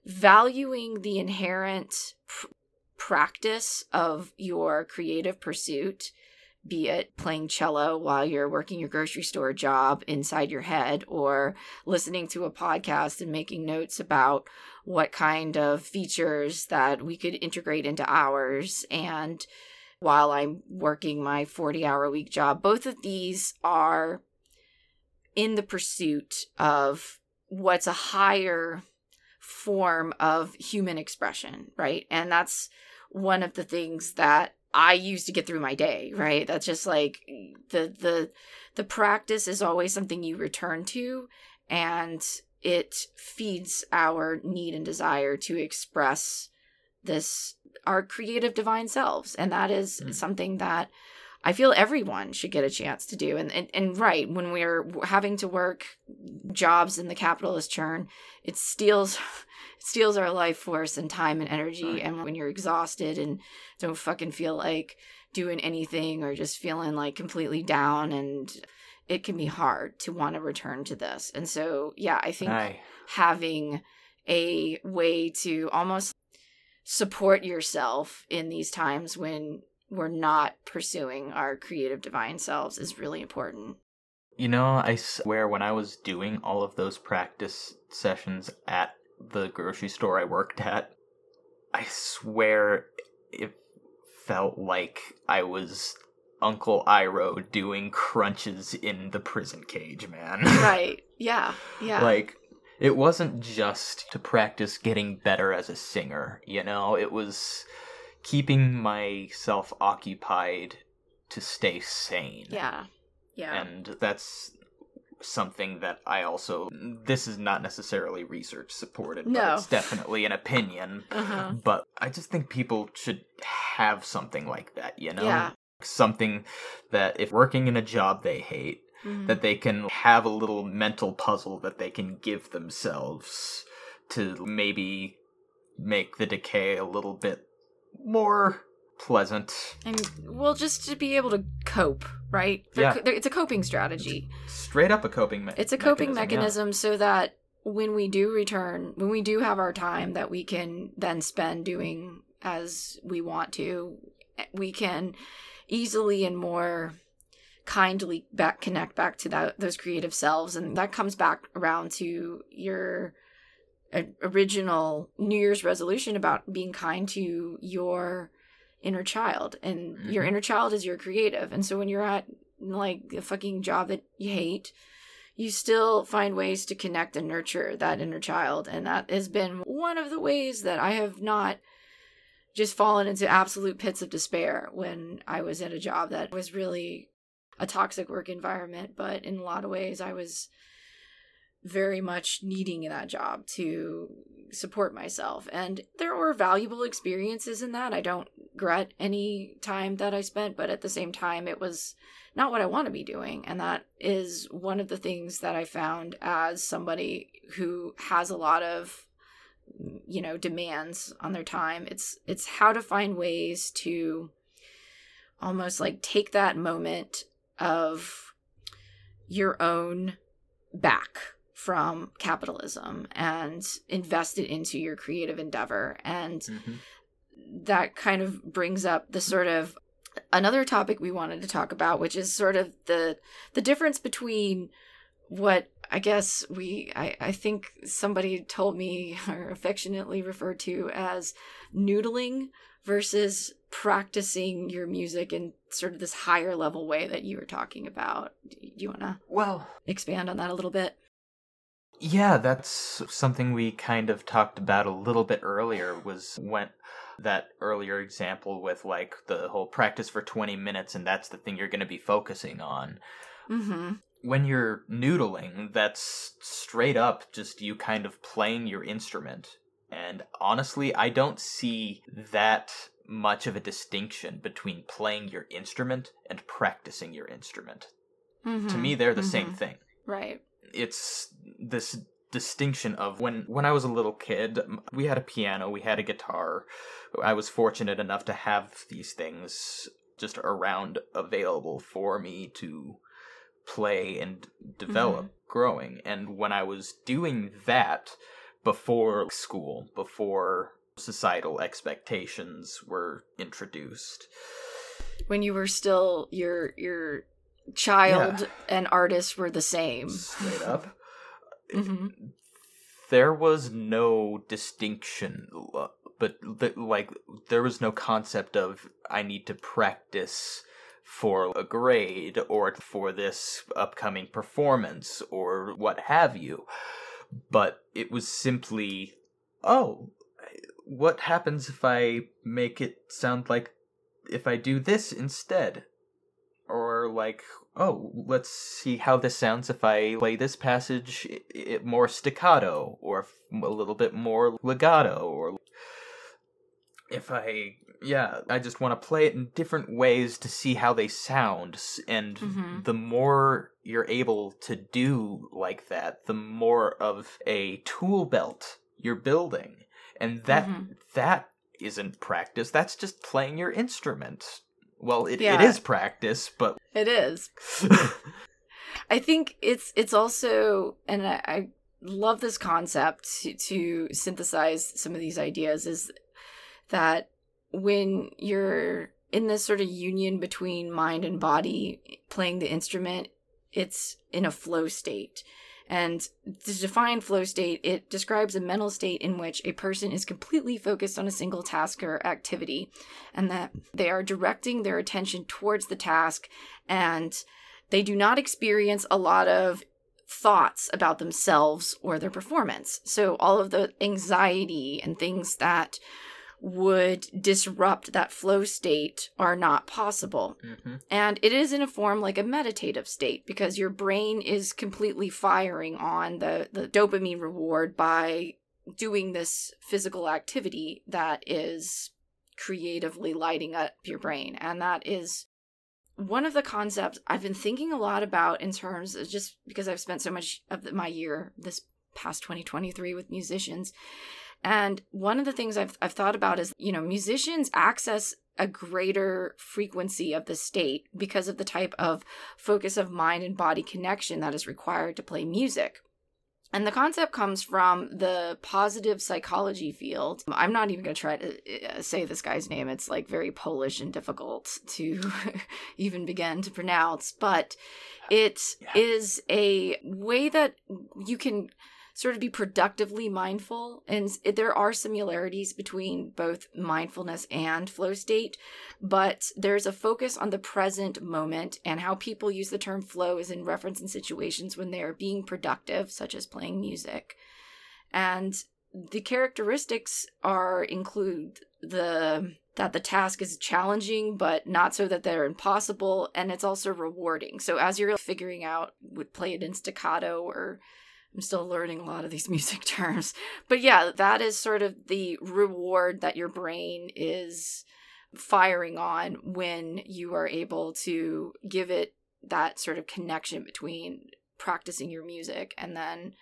Speaker 2: valuing the inherent pr- practice of your creative pursuit be it playing cello while you're working your grocery store job inside your head or listening to a podcast and making notes about what kind of features that we could integrate into ours. And while I'm working my 40 hour week job both of these are in the pursuit of what's a higher form of human expression right and that's one of the things that I use to get through my day, right? That's just like the the the practice is always something you return to and it feeds our need and desire to express this our creative divine selves and that is
Speaker 1: Mm.
Speaker 2: something that I feel everyone should get a chance to do. And, and and right when we're having to work jobs in the capitalist churn, it steals it steals our life force and time and energy.
Speaker 1: Right.
Speaker 2: And when you're exhausted and don't fucking feel like doing anything or just feeling like completely down and it can be hard to want to return to this. And so yeah, I think
Speaker 1: Aye.
Speaker 2: having a way to almost support yourself in these times when we're not pursuing our creative divine selves is really important.
Speaker 1: You know, I swear when I was doing all of those practice sessions at the grocery store I worked at, I swear it felt like I was Uncle Iroh doing crunches in the prison cage, man.
Speaker 2: Right. Yeah. Yeah.
Speaker 1: like it wasn't just to practice getting better as a singer, you know, it was keeping myself occupied to stay sane
Speaker 2: yeah. Yeah.
Speaker 1: and that's something that I also this is not necessarily research supported but
Speaker 2: No.
Speaker 1: it's definitely an opinion
Speaker 2: uh-huh.
Speaker 1: but I just think people should have something like that you know
Speaker 2: Yeah.
Speaker 1: something that if working in a job they hate
Speaker 2: Mhm.
Speaker 1: that they can have a little mental puzzle that they can give themselves to maybe make the decay a little bit more pleasant
Speaker 2: and well, just to be able to cope, right? They're
Speaker 1: Yeah.
Speaker 2: co- it's a coping strategy.
Speaker 1: straight up a coping me-
Speaker 2: It's a coping
Speaker 1: mechanism, yeah.
Speaker 2: so that when we do return, when we do have our time that we can then spend doing as we want to, eh, we can easily and more kindly back connect back to that those creative selves and that comes back around to your original new year's resolution about being kind to your inner child. And your
Speaker 1: Mhm.
Speaker 2: inner child is your creative. And so when you're at like a fucking job that you hate you still find ways to connect and nurture that inner child. And that has been one of the ways that i have not just fallen into absolute pits of despair when i was in a job that was really a toxic work environment. But in a lot of ways i was very much needing that job to support myself and there were valuable experiences in that i don't regret any time that i spent but at the same time it was not what I want to be doing. And that is one of the things that I found as somebody who has a lot of you know demands on their time. It's it's how to find ways to almost like take that moment of your own back from capitalism and invest it into your creative endeavor. And
Speaker 1: Mhm.
Speaker 2: that kind of brings up the sort of another topic we wanted to talk about which is sort of the the difference between what i guess we i, I think somebody told me or affectionately referred to as noodling versus practicing your music in sort of this higher level way that you were talking about. Do you want to
Speaker 1: well
Speaker 2: expand on that a little bit
Speaker 1: Yeah, that's something we kind of talked about a little bit earlier was when that earlier example with like the whole practice for 20 minutes and that's the thing you're going to be focusing on.
Speaker 2: Mm-hmm.
Speaker 1: When you're noodling, that's straight up just you kind of playing your instrument. And honestly, I don't see that much of a distinction between playing your instrument and practicing your instrument.
Speaker 2: Mm-hmm.
Speaker 1: To me, they're the same
Speaker 2: Mhm.
Speaker 1: thing.
Speaker 2: Right.
Speaker 1: It's this distinction of when when I was a little kid, we had a piano, we had a guitar. I was fortunate enough to have these things just around available for me to play and develop mm-hmm. growing. And when I was doing that before school, before societal expectations were introduced,
Speaker 2: When you were still your your child and artist were the same.
Speaker 1: straight up,
Speaker 2: hmm
Speaker 1: there was no distinction but like there was no concept of i need to practice for a grade or for this upcoming performance or what have you. But it was simply oh what happens if i make it sound like if i do this instead or like oh let's see how this sounds if i play this passage more staccato or f- a little bit more legato or if i yeah i just want to play it in different ways to see how they sound and
Speaker 2: Mhm.
Speaker 1: the more you're able to do like that the more of a tool belt you're building and that
Speaker 2: Mhm.
Speaker 1: that isn't practice that's just playing your instrument well it, it
Speaker 2: Yeah.
Speaker 1: is practice but
Speaker 2: It is. I think it's it's also, and I, I love this concept to, to synthesize some of these ideas. Is that when you're in this sort of union between mind and body, playing the instrument, it's in a flow state. And to define flow state, it describes a mental state in which a person is completely focused on a single task or activity, and that they are directing their attention towards the task and they do not experience a lot of thoughts about themselves or their performance. So all of the anxiety and things that would disrupt that flow state are not possible.
Speaker 1: Mhm.
Speaker 2: And it is in a form like a meditative state because your brain is completely firing on the, the dopamine reward by doing this physical activity that is creatively lighting up your brain. And that is one of the concepts I've been thinking a lot about in terms of just because I've spent so much of my year this past 2023 with musicians. And one of the things I've, I've thought about is, you know, musicians access a greater frequency of the state because of the type of focus of mind and body connection that is required to play music. And the concept comes from the positive psychology field. I'm not even going to try to uh, say this guy's name. It's like very Polish and difficult to even begin to pronounce, but it
Speaker 1: Yeah.
Speaker 2: is a way that you can sort of be productively mindful. And there are similarities between both mindfulness and flow state but there's a focus on the present moment and how people use the term flow is in reference in situations when they are being productive such as playing music. And the characteristics are include the that the task is challenging but not so that they're impossible and it's also rewarding. So as you're figuring out would play it in staccato or i'm still learning a lot of these music terms but yeah that is sort of the reward that your brain is firing on when you are able to give it that sort of connection between practicing your music and then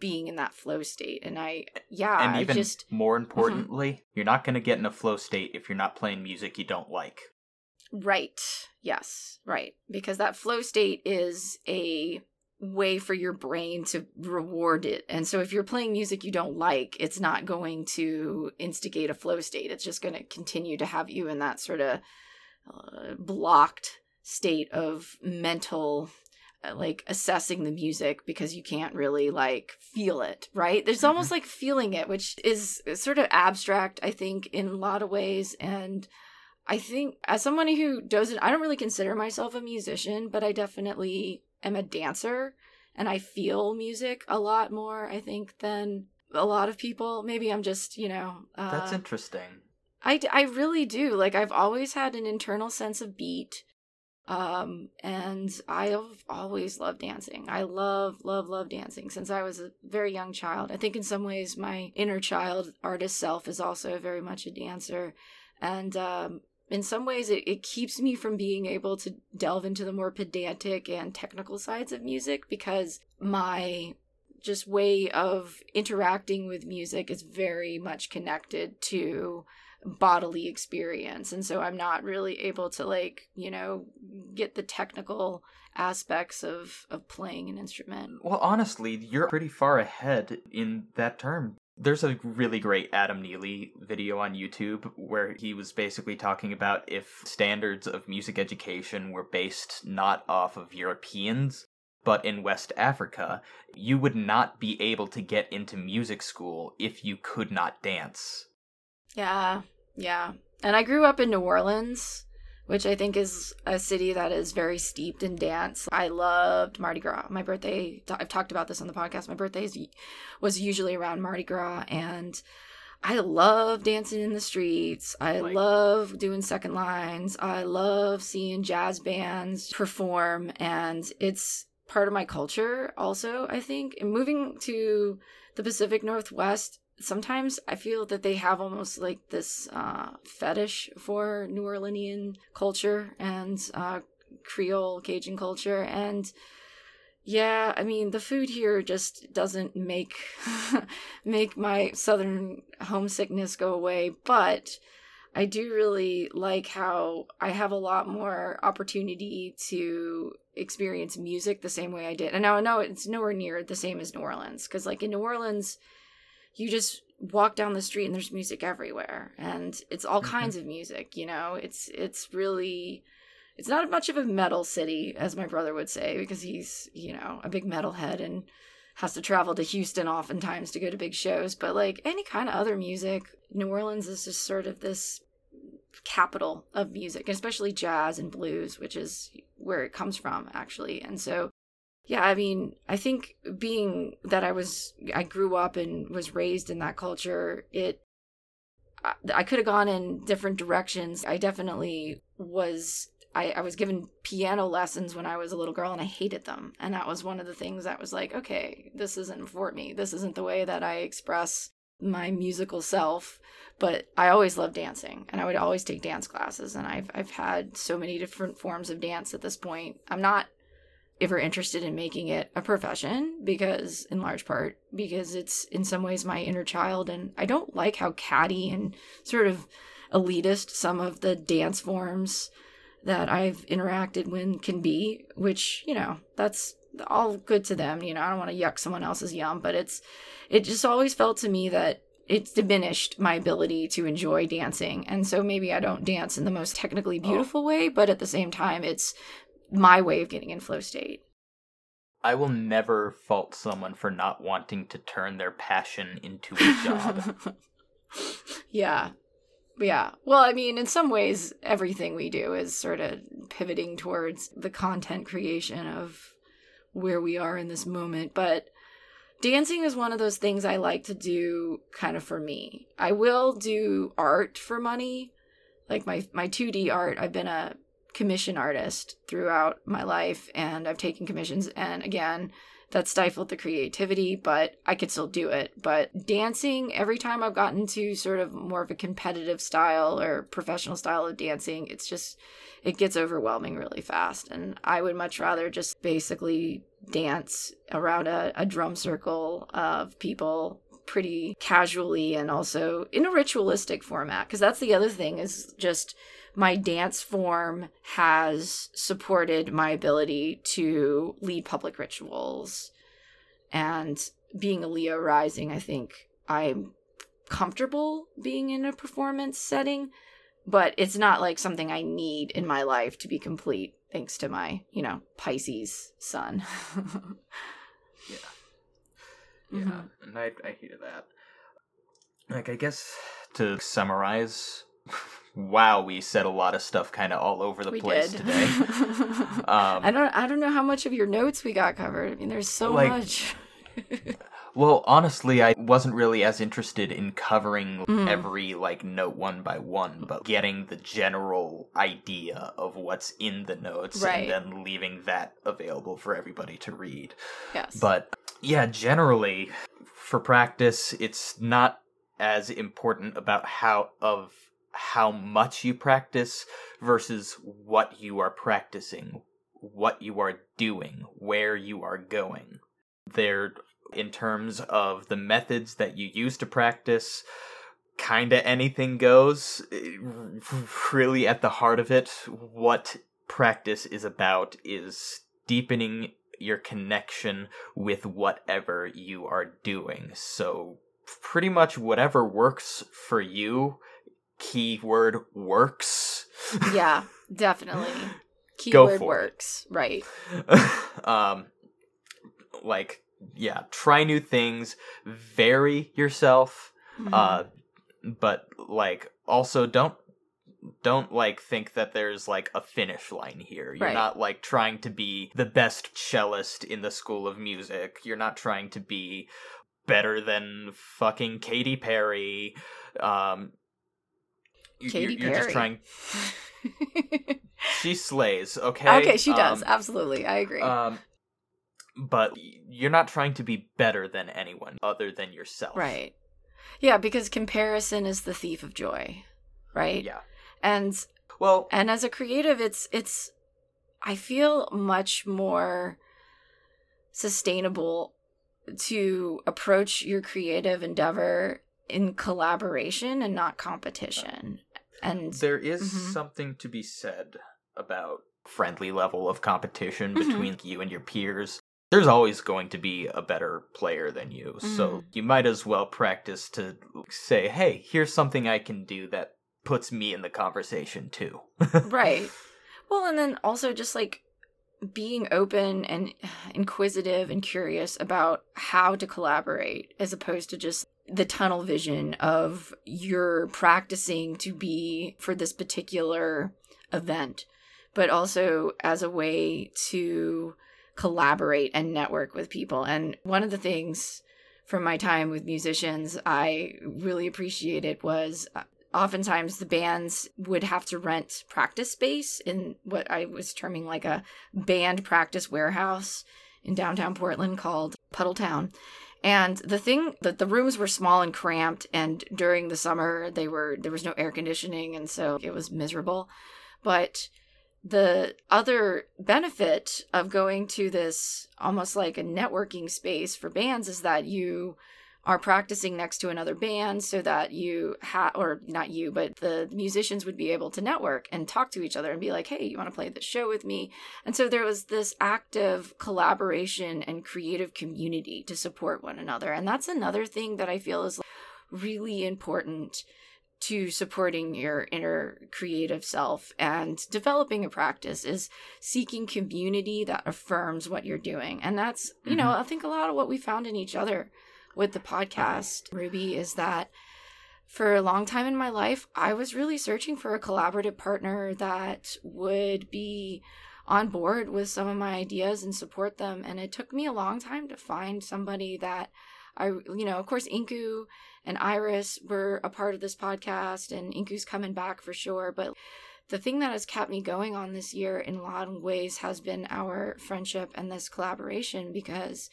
Speaker 2: being in that flow state and i yeah
Speaker 1: and
Speaker 2: i
Speaker 1: even
Speaker 2: just
Speaker 1: more mm-hmm. importantly you're not going to get in a flow state if you're not playing music you don't like
Speaker 2: Right. Yes. Right. Because that flow state is a way for your brain to reward it. And so if you're playing music you don't like, it's not going to instigate a flow state. It's just going to continue to have you in that sort of uh, blocked state of mental uh, like assessing the music because you can't really like feel it, right? There's almost like feeling it, which is sort of abstract, I think, in a lot of ways. And I think as someone who doesn't, I don't really consider myself a musician, but I definitely am a dancer. and I feel music a lot more, I think, than a lot of people. Maybe I'm just, you know.
Speaker 1: Uh, That's interesting.
Speaker 2: I, I really do. Like, I've always had an internal sense of beat. Um, and I've always loved dancing. I love, love, love dancing since I was a very young child. I think in some ways my inner child artist self is also very much a dancer. And um, in some ways it, it keeps me from being able to delve into the more pedantic and technical sides of music because my just way of interacting with music is very much connected to bodily experience. And so i'm not really able to like you know get the technical aspects of of playing an instrument.
Speaker 1: Well honestly you're pretty far ahead in that term there's a really great Adam Neely video on YouTube where he was basically talking about if standards of music education were based not off of Europeans, but in West Africa, you would not be able to get into music school if you could not dance.
Speaker 2: Yeah, yeah. And I grew up in New Orleans, which I think is a city that is very steeped in dance. I loved Mardi Gras. My birthday, I've talked about this on the podcast. My birthday was usually around Mardi Gras, and I love dancing in the streets. I like, love doing second lines. I love seeing jazz bands perform, and it's part of my culture also, I think. And moving to the Pacific Northwest, sometimes I feel that they have almost like this uh, fetish for New Orleanian culture and uh, Creole Cajun culture. And yeah, I mean the food here just doesn't make make my southern homesickness go away, but I do really like how I have a lot more opportunity to experience music the same way I did. And now I know it's nowhere near the same as New Orleans because like in New Orleans you just walk down the street and there's music everywhere. And it's all mm-hmm. kinds of music you know? It's it's really it's not much of a metal city as my brother would say because he's you know a big metal head and has to travel to houston oftentimes to go to big shows. But like any kind of other music new orleans is just sort of this capital of music especially jazz and blues which is where it comes from actually. And so yeah, I mean, I think being that I was, I grew up and was raised in that culture, it, I, I could have gone in different directions. I definitely was, I, I was given piano lessons when I was a little girl and I hated them. And that was one of the things that was like, okay, this isn't for me. This isn't the way that I express my musical self but I always loved dancing and I would always take dance classes and I've I've had so many different forms of dance at this point. I'm not ever interested in making it a profession because in large part because it's in some ways my inner child and I don't like how catty and sort of elitist some of the dance forms that I've interacted with can be, which, you know, that's all good to them. You know, I don't want to yuck someone else's yum, but it's, it just always felt to me that it's diminished my ability to enjoy dancing. And so maybe I don't dance in the most technically oh. beautiful oh. way, but at the same time, it's my way of getting in flow state.
Speaker 1: I will never fault someone for not wanting to turn their passion into a job.
Speaker 2: yeah. Yeah. Well, I mean, in some ways, everything we do is sort of pivoting towards the content creation of where we are in this moment. But dancing is one of those things I like to do kind of for me. I will do art for money. Like my, my 2D art, I've been a commission artist throughout my life and I've taken commissions and again that stifled the creativity but I could still do it. But dancing every time I've gotten to sort of more of a competitive style or professional style of dancing it's just it gets overwhelming really fast. And I would much rather just basically dance around a, a drum circle of people pretty casually and also in a ritualistic format because that's the other thing is just my dance form has supported my ability to lead public rituals. And being a Leo rising, I think I'm comfortable being in a performance setting, but it's not like something I need in my life to be complete, thanks to my, you know, Pisces sun.
Speaker 1: yeah. Yeah, mm-hmm. and I, I hear that. Like, I guess to summarize wow, we said a lot of stuff kind of all over the
Speaker 2: we
Speaker 1: place
Speaker 2: did.
Speaker 1: today. Um,
Speaker 2: I don't. I don't know how much of your notes we got covered. I mean, there's so
Speaker 1: Like-
Speaker 2: much.
Speaker 1: Well, honestly, I wasn't really as interested in covering
Speaker 2: Mhm.
Speaker 1: every like note one by one, but getting the general idea of what's in the notes
Speaker 2: Right.
Speaker 1: and then leaving that available for everybody to read.
Speaker 2: yes.
Speaker 1: But yeah, generally for practice, it's not as important about how of how much you practice versus what you are practicing, what you are doing, where you are going. They're in terms of the methods that you use to practice, kind of anything goes. Eh, Really, at the heart of it, what practice is about is deepening your connection with whatever you are doing. So, pretty much whatever works for you, keyword works.
Speaker 2: yeah, definitely. Keyword
Speaker 1: for it.
Speaker 2: works. Right.
Speaker 1: um like yeah, try new things, vary yourself,
Speaker 2: Mhm.
Speaker 1: uh but like also don't don't like think that there's like a finish line here. You're
Speaker 2: Right.
Speaker 1: not like trying to be the best cellist in the school of music. You're not trying to be better than fucking Katy Perry. Um you-
Speaker 2: Katy
Speaker 1: you're, you're just trying she slays, okay?
Speaker 2: okay, she does.
Speaker 1: Um,
Speaker 2: Absolutely. I agree.
Speaker 1: um, but you're not trying to be better than anyone other than yourself.
Speaker 2: right. Yeah, because comparison is the thief of joy. Right?
Speaker 1: Yeah.
Speaker 2: And
Speaker 1: Well,
Speaker 2: and as a creative it's it's i feel much more sustainable to approach your creative endeavor in collaboration and not competition and
Speaker 1: there is
Speaker 2: Mhm.
Speaker 1: something to be said about friendly level of competition
Speaker 2: Mhm.
Speaker 1: between you and your peers. There's always going to be a better player than you, so
Speaker 2: Mhm.
Speaker 1: you might as well practice to say, "Hey, here's something I can do that puts me in the conversation too."
Speaker 2: right well and then also just like being open and inquisitive and curious about how to collaborate as opposed to just the tunnel vision of you're practicing to be for this particular event but also as a way to collaborate and network with people and one of the things from my time with musicians i really appreciated was uh, oftentimes the bands would have to rent practice space in what I was terming like a band practice warehouse in downtown Portland called Puddle Town. And the thing that the rooms were small and cramped and during the summer they were there was no air conditioning and so it was miserable. But the other benefit of going to this almost like a networking space for bands is that you are practicing next to another band so that you have or not you but the musicians would be able to network and talk to each other and be like hey you want to play this show with me? And so there was this active collaboration and creative community to support one another. And that's another thing that i feel is really important to supporting your inner creative self and developing a practice is seeking community that affirms what you're doing. And that's you know mm-hmm. i think a lot of what we found in each other with the podcast, Ruby, is that for a long time in my life, I was really searching for a collaborative partner that would be on board with some of my ideas and support them. And it took me a long time to find somebody that I, you know, of course, Inku and Iris were a part of this podcast, and Inku's coming back for sure. But the thing that has kept me going on this year in a lot of ways has been our friendship and this collaboration because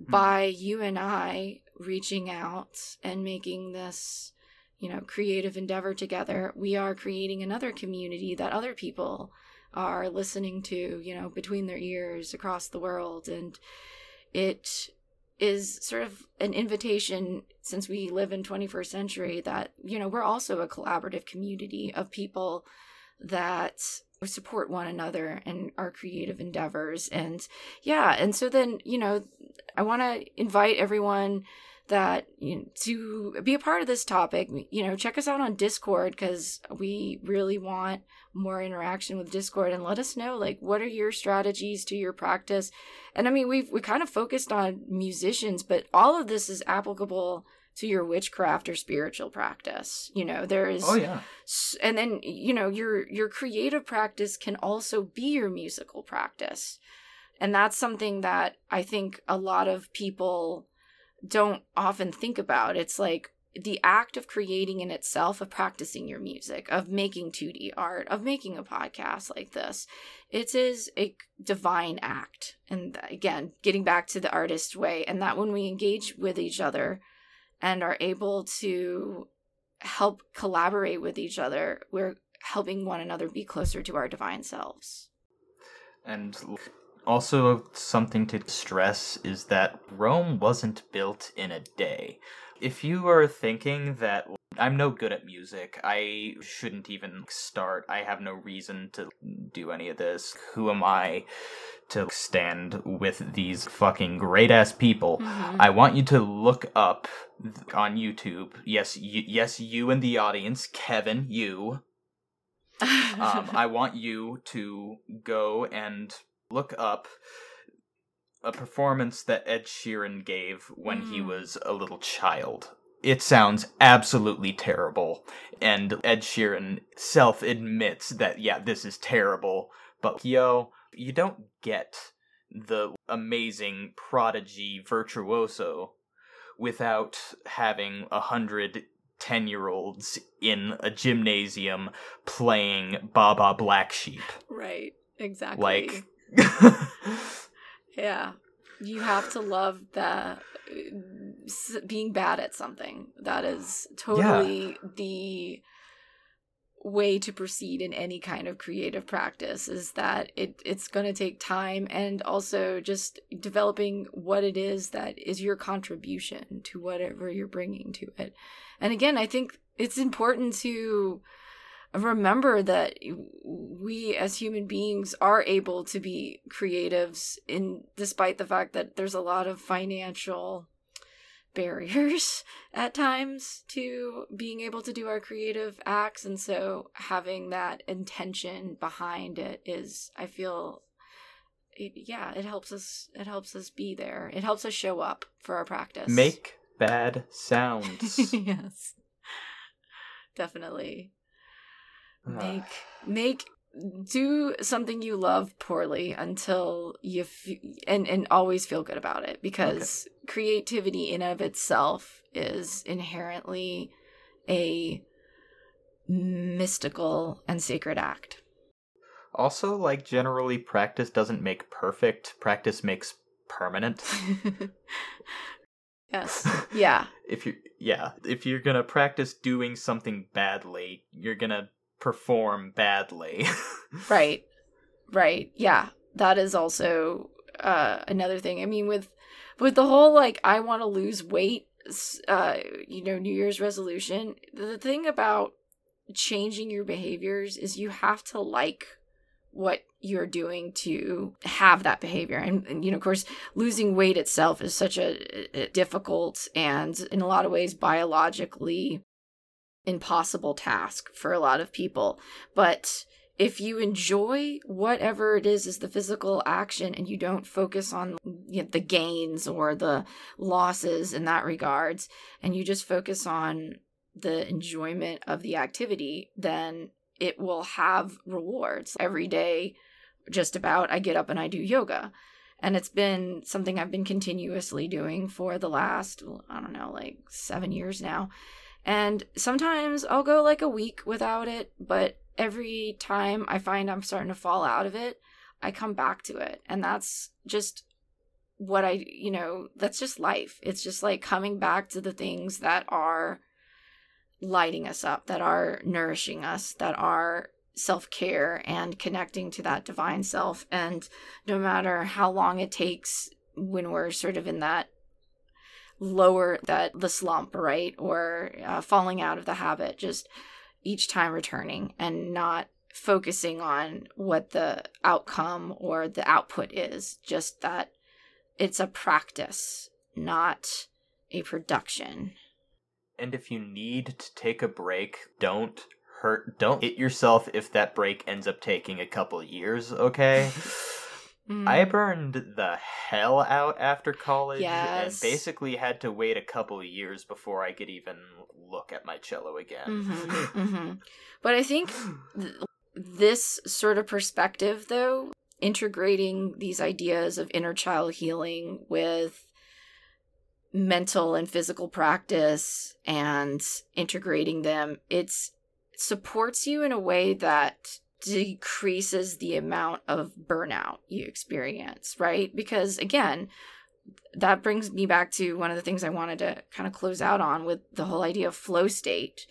Speaker 2: Mm-hmm. by you and I reaching out and making this, you know, creative endeavor together, we are creating another community that other people are listening to, you know, between their ears across the world. And it is sort of an invitation since we live in 21st century that, you know, we're also a collaborative community of people that support one another in our creative endeavors. And yeah and so then you know i want to invite everyone that you know, to be a part of this topic. You know check us out on discord because we really want more interaction with discord. And let us know like what are your strategies to your practice? And i mean we've we kind of focused on musicians but all of this is applicable to your witchcraft or spiritual practice. You know, there's
Speaker 1: Oh yeah.
Speaker 2: and then you know your your creative practice can also be your musical practice and that's something that i think a lot of people don't often think about it's like the act of creating in itself of practicing your music of making 2d art of making a podcast like this it is a divine act and again getting back to the artist way and that when we engage with each other and are able to help collaborate with each other, we're helping one another be closer to our divine selves.
Speaker 1: And also, something to stress is that Rome wasn't built in a day. If you are thinking that I'm no good at music, I shouldn't even start, I have no reason to do any of this, who am I to stand with these fucking great ass people?
Speaker 2: Mhm.
Speaker 1: I want you to look up on YouTube. Yes, you, yes, you and the audience, Kevin, you. Um, I want you to go and look up a performance that Ed Sheeran gave when he
Speaker 2: Mm.
Speaker 1: was a little child. It sounds absolutely terrible, and Ed Sheeran self admits that, yeah, this is terrible, but yo, you don't get the amazing prodigy virtuoso without having a hundred 10 year olds in a gymnasium playing Baa Baa Black Sheep.
Speaker 2: right, exactly.
Speaker 1: Like,
Speaker 2: yeah, you have to love the uh, s- being bad at something. That is totally the way to proceed in any kind of creative practice is that it it's going to take time and also just developing what it is that is your contribution to whatever you're bringing to it. And again, I think it's important to remember that we as human beings are able to be creatives in despite the fact that there's a lot of financial barriers at times to being able to do our creative acts and so having that intention behind it is i feel it, yeah it helps us it helps us be there it helps us show up for our practice
Speaker 1: make bad sounds.
Speaker 2: yes definitely
Speaker 1: Ah.
Speaker 2: make make do something you love poorly until you f- and and always feel good about it because creativity in of itself is inherently a mystical and sacred act.
Speaker 1: Also, like, generally, practice doesn't make perfect, practice makes permanent.
Speaker 2: yes. Yeah.
Speaker 1: If you yeah, if you're gonna practice doing something badly, you're gonna perform badly.
Speaker 2: Right. Right. Yeah. That is also uh another thing. I mean with with the whole like I want to lose weight uh you know New Year's resolution, the thing about changing your behaviors is you have to like what you're doing to have that behavior and, and you know of course losing weight itself is such a, a difficult and in a lot of ways biologically impossible task for a lot of people. But if you enjoy whatever it is is the physical action and you don't focus on you know, the gains or the losses in that regards and you just focus on the enjoyment of the activity then it will have rewards. Every day just about i get up and i do yoga. And it's been something i've been continuously doing for the last i don't know like 7 years now and sometimes I'll go like a week without it, but every time I find I'm starting to fall out of it, I come back to it. And that's just what I, you know, that's just life. It's just like coming back to the things that are lighting us up, that are nourishing us, that are self care and connecting to that divine self. And no matter how long it takes when we're sort of in that lower that the slump right? Or uh, falling out of the habit just each time returning and not focusing on what the outcome or the output is. Just that it's a practice not a production.
Speaker 1: And if you need to take a break, don't hurt don't hit yourself if that break ends up taking a couple years, okay?
Speaker 2: Mm.
Speaker 1: I burned the hell out after college
Speaker 2: Yes.
Speaker 1: and basically had to wait a couple of years before I could even look at my cello again.
Speaker 2: Mhm, mhm. But I think th- this sort of perspective, though, integrating these ideas of inner child healing with mental and physical practice and integrating them, it's supports you in a way that decreases the amount of burnout you experience, right? Because again, that brings me back to one of the things I wanted to kind of close out on with the whole idea of flow state.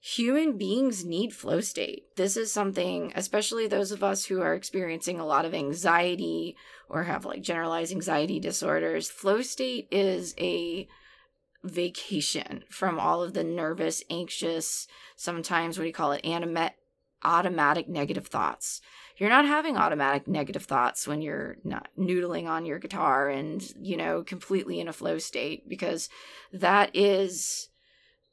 Speaker 2: Human beings need flow state. This is something, especially those of us who are experiencing a lot of anxiety or have like generalized anxiety disorders. Flow state is a vacation from all of the nervous, anxious, sometimes what do you call it, animate, automatic negative thoughts. You're not having automatic negative thoughts when you're not noodling on your guitar and, you know, completely in a flow state because that is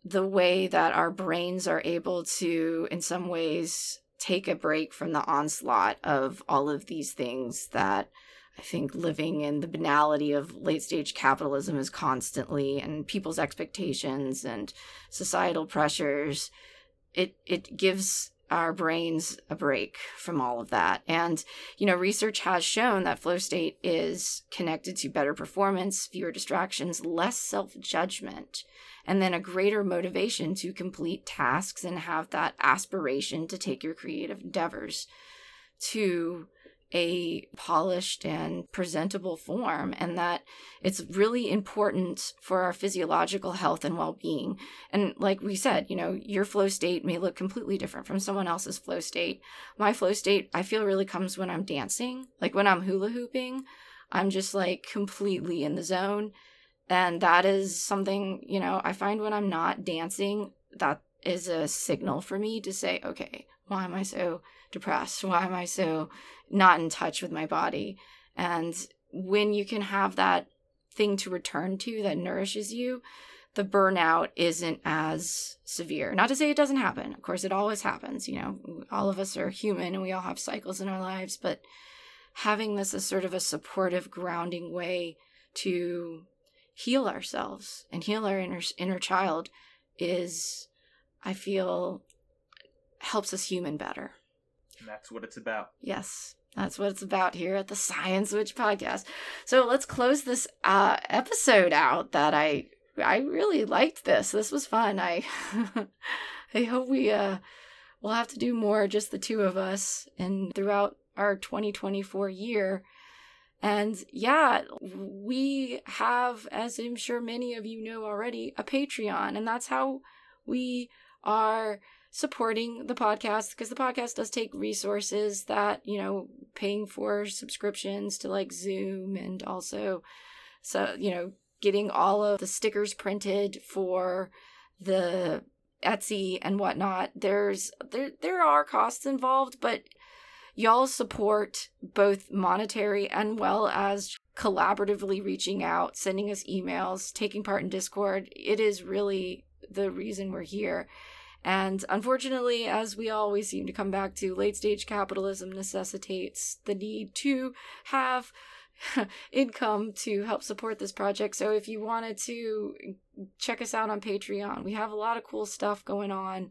Speaker 2: the way that our brains are able to, in some ways, take a break from the onslaught of all of these things that I think living in the banality of late stage capitalism is constantly and people's expectations and societal pressures. It it gives our brains a break from all of that. And, you know, research has shown that flow state is connected to better performance, fewer distractions, less self judgment, and then a greater motivation to complete tasks and have that aspiration to take your creative endeavors to a polished and presentable form and that it's really important for our physiological health and well-being. And like we said you know your flow state may look completely different from someone else's flow state. My flow state i feel really comes when i'm dancing like when i'm hula hooping i'm just like completely in the zone. And that is something you know i find when i'm not dancing that is a signal for me to say okay why am i so depressed why am i so not in touch with my body. And when you can have that thing to return to that nourishes you, the burnout isn't as severe. Not to say it doesn't happen. Of course, it always happens. You know, all of us are human and we all have cycles in our lives, but having this as sort of a supportive, grounding way to heal ourselves and heal our inner, inner child is, I feel, helps us human better.
Speaker 1: And that's what it's about.
Speaker 2: Yes, that's what it's about here at the Science Witch podcast. So let's close this uh, episode out. That I I really liked this. This was fun. I I hope we uh we'll have to do more, just the two of us, and throughout our 2024 year. And yeah, we have, as I'm sure many of you know already, a Patreon, and that's how we are supporting the podcast because the podcast does take resources that you know paying for subscriptions to like zoom and also so you know getting all of the stickers printed for the etsy and whatnot. There's there there are costs involved but y'all support both monetary and well as collaboratively reaching out sending us emails taking part in discord. It is really the reason we're here and unfortunately, as we always seem to come back to, late stage capitalism necessitates the need to have income to help support this project. So if you wanted to check us out on Patreon, we have a lot of cool stuff going on.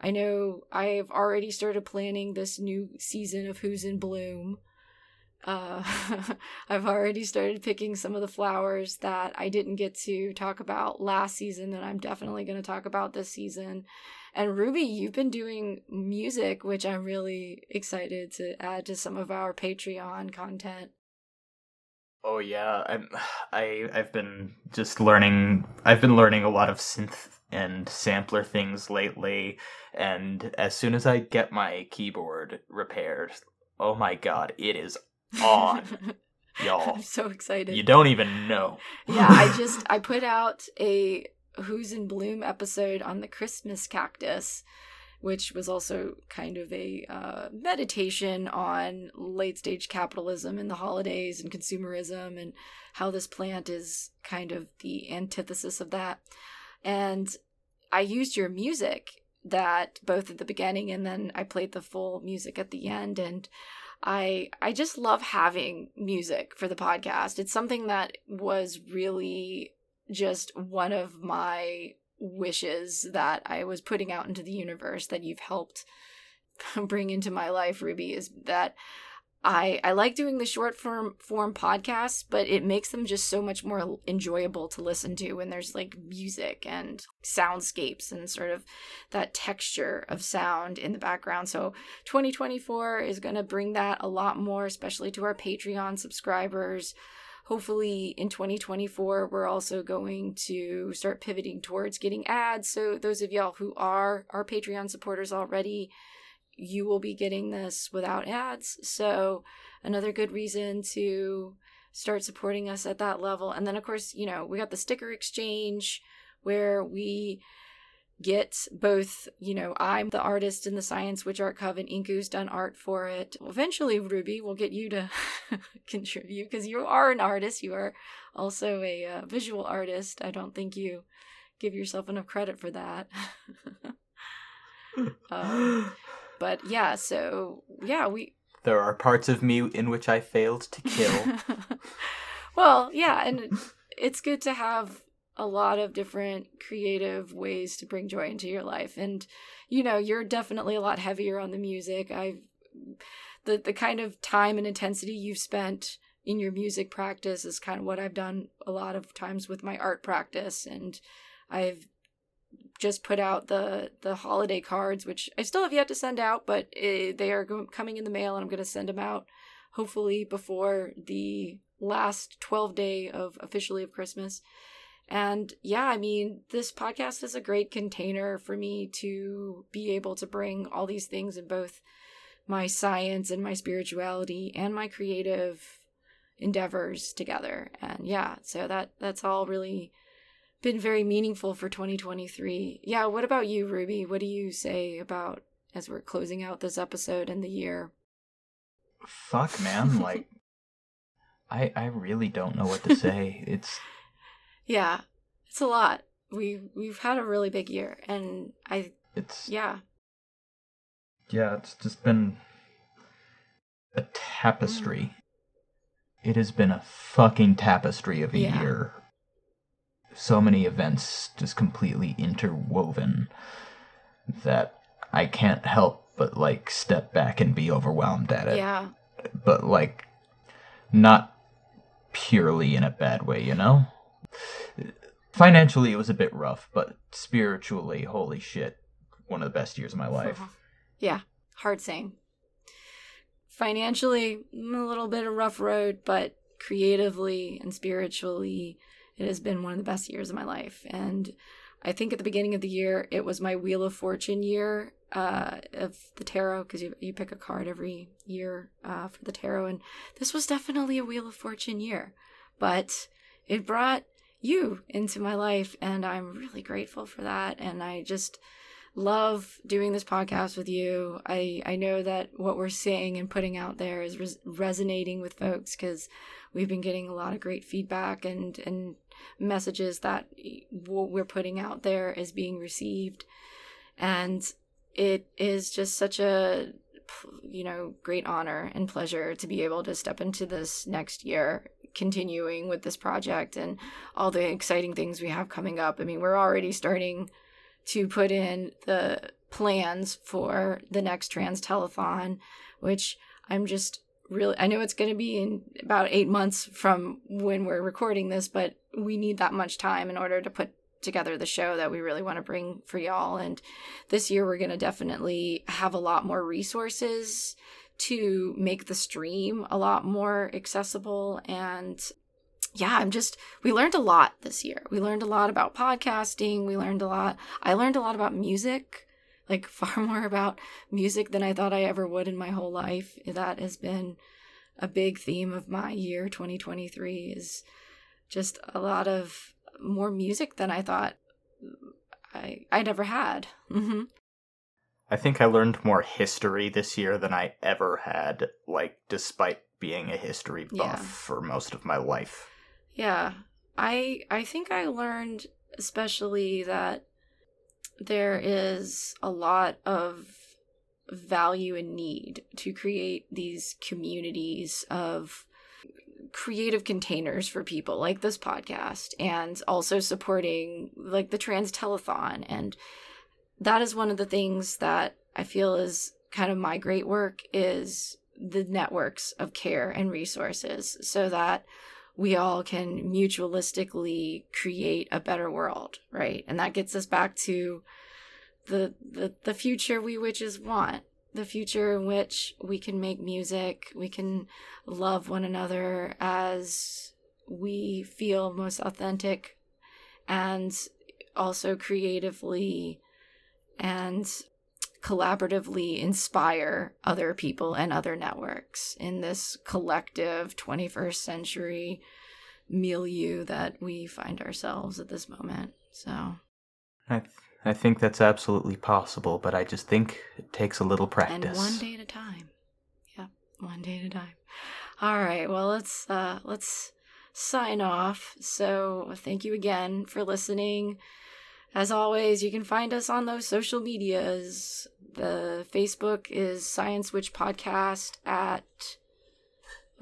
Speaker 2: I know I've already started planning this new season of Who's in Bloom. Uh, I've already started picking some of the flowers that I didn't get to talk about last season that I'm definitely going to talk about this season. And Ruby, you've been doing music, which I'm really excited to add to some of our Patreon content.
Speaker 1: Oh yeah, I'm I I've been just learning I've been learning a lot of synth and sampler things lately and as soon as I get my keyboard repaired, oh my god, it is on. Y'all.
Speaker 2: I'm so excited.
Speaker 1: You don't even know.
Speaker 2: yeah, I just I put out a Who's in Bloom episode on the Christmas cactus, which was also kind of a uh, meditation on late stage capitalism and the holidays and consumerism and how this plant is kind of the antithesis of that. And I used your music that both at the beginning and then I played the full music at the end and I I just love having music for the podcast. It's something that was really just one of my wishes that I was putting out into the universe that you've helped bring into my life, Ruby, is that I I like doing the short form form podcasts, but it makes them just so much more enjoyable to listen to when there's like music and soundscapes and sort of that texture of sound in the background. So 2024 is going to bring that a lot more, especially to our Patreon subscribers. Hopefully in 2024 we're also going to start pivoting towards getting ads. So those of y'all who are our Patreon supporters already, you will be getting this without ads. So, another good reason to start supporting us at that level. And then, of course, you know, we got the sticker exchange where we get both, you know, I'm the artist in the Science Witch Art Coven, Inku's done art for it. Eventually, Ruby, will get you to contribute because you are an artist. You are also a uh, visual artist. I don't think you give yourself enough credit for that. um, but yeah, so yeah, we.
Speaker 1: There are parts of me in which I failed to kill.
Speaker 2: well, yeah, and it's good to have a lot of different creative ways to bring joy into your life. And you know, you're definitely a lot heavier on the music. I've the the kind of time and intensity you've spent in your music practice is kind of what I've done a lot of times with my art practice and I've just put out the the holiday cards, which I still have yet to send out, but it, they are go- coming in the mail, and I'm going to send them out hopefully before the last 12 day of officially of Christmas. And yeah, I mean, this podcast is a great container for me to be able to bring all these things in both my science and my spirituality and my creative endeavors together. And yeah, so that that's all really been very meaningful for 2023. Yeah, what about you, Ruby? What do you say about as we're closing out this episode and the year?
Speaker 3: Fuck, man, like I I really don't know what to say. It's
Speaker 2: Yeah. It's a lot. We we've had a really big year and I
Speaker 3: it's
Speaker 2: yeah.
Speaker 3: Yeah, it's just been a tapestry. Mm. It has been a fucking tapestry of a yeah. year so many events just completely interwoven that I can't help but like step back and be overwhelmed at it.
Speaker 2: Yeah.
Speaker 3: But like not purely in a bad way, you know? Financially it was a bit rough, but spiritually, holy shit, one of the best years of my uh-huh. life.
Speaker 2: yeah, hard saying. Financially, a little bit of rough road, but creatively and spiritually it has been one of the best years of my life. And I think at the beginning of the year, it was my Wheel of Fortune year uh, of the tarot because you, you pick a card every year uh, for the tarot. And this was definitely a Wheel of Fortune year. But it brought you into my life, and I'm really grateful for that. And I just love doing this podcast with you. I, I know that what we're saying and putting out there is res- resonating with folks because we've been getting a lot of great feedback and, and messages that what we're putting out there is being received. And it is just such a you know great honor and pleasure to be able to step into this next year continuing with this project and all the exciting things we have coming up i mean we're already starting to put in the plans for the next trans telethon which i'm just really i know it's going to be in about eight months from when we're recording this but we need that much time in order to put together the show that we really want to bring for y'all. And this year we're going to definitely have a lot more resources to make the stream a lot more accessible and yeah, I'm just, we learned a lot this year. We learned a lot about podcasting. We learned a lot. I learned a lot about music like far more about music than I thought I ever would in my whole life. That has been a big theme of my year 2023 is just a lot of more music than I thought I I'd ever had. Mm-hmm.
Speaker 1: I think I learned more history this year than I ever had, like despite being a history buff yeah. for most of my life.
Speaker 2: Yeah. I I think I learned especially that there is a lot of value and need to create these communities of creative containers for people like this podcast and also supporting like the trans telethon and that is one of the things that i feel is kind of my great work is the networks of care and resources so that we all can mutualistically create a better world right? And that gets us back to the the, the future we witches want the future in which we can make music, we can love one another as we feel most authentic, and also creatively and collaboratively inspire other people and other networks in this collective 21st century milieu that we find ourselves at this moment. So
Speaker 1: I I think that's absolutely possible, but I just think it takes a little practice.
Speaker 2: And one day at a time. Yeah, one day at a time. All right, well let's uh let's sign off. So thank you again for listening. As always, you can find us on those social medias. The Facebook is Science Witch Podcast at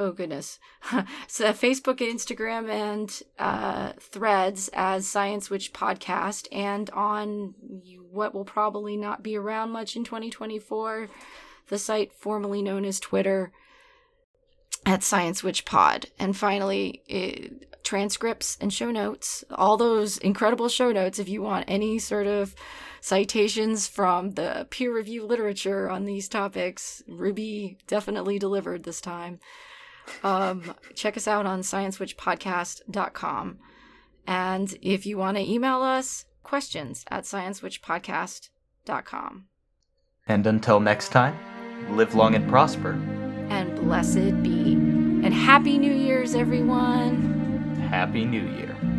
Speaker 2: oh goodness so facebook instagram and uh, threads as science witch podcast and on what will probably not be around much in 2024 the site formerly known as twitter at science witch pod and finally it, transcripts and show notes all those incredible show notes if you want any sort of citations from the peer review literature on these topics ruby definitely delivered this time um, check us out on sciencewitchpodcast.com. And if you want to email us, questions at sciencewitchpodcast.com.
Speaker 1: And until next time, live long and prosper.
Speaker 2: And blessed be. And Happy New Year's, everyone.
Speaker 1: Happy New Year.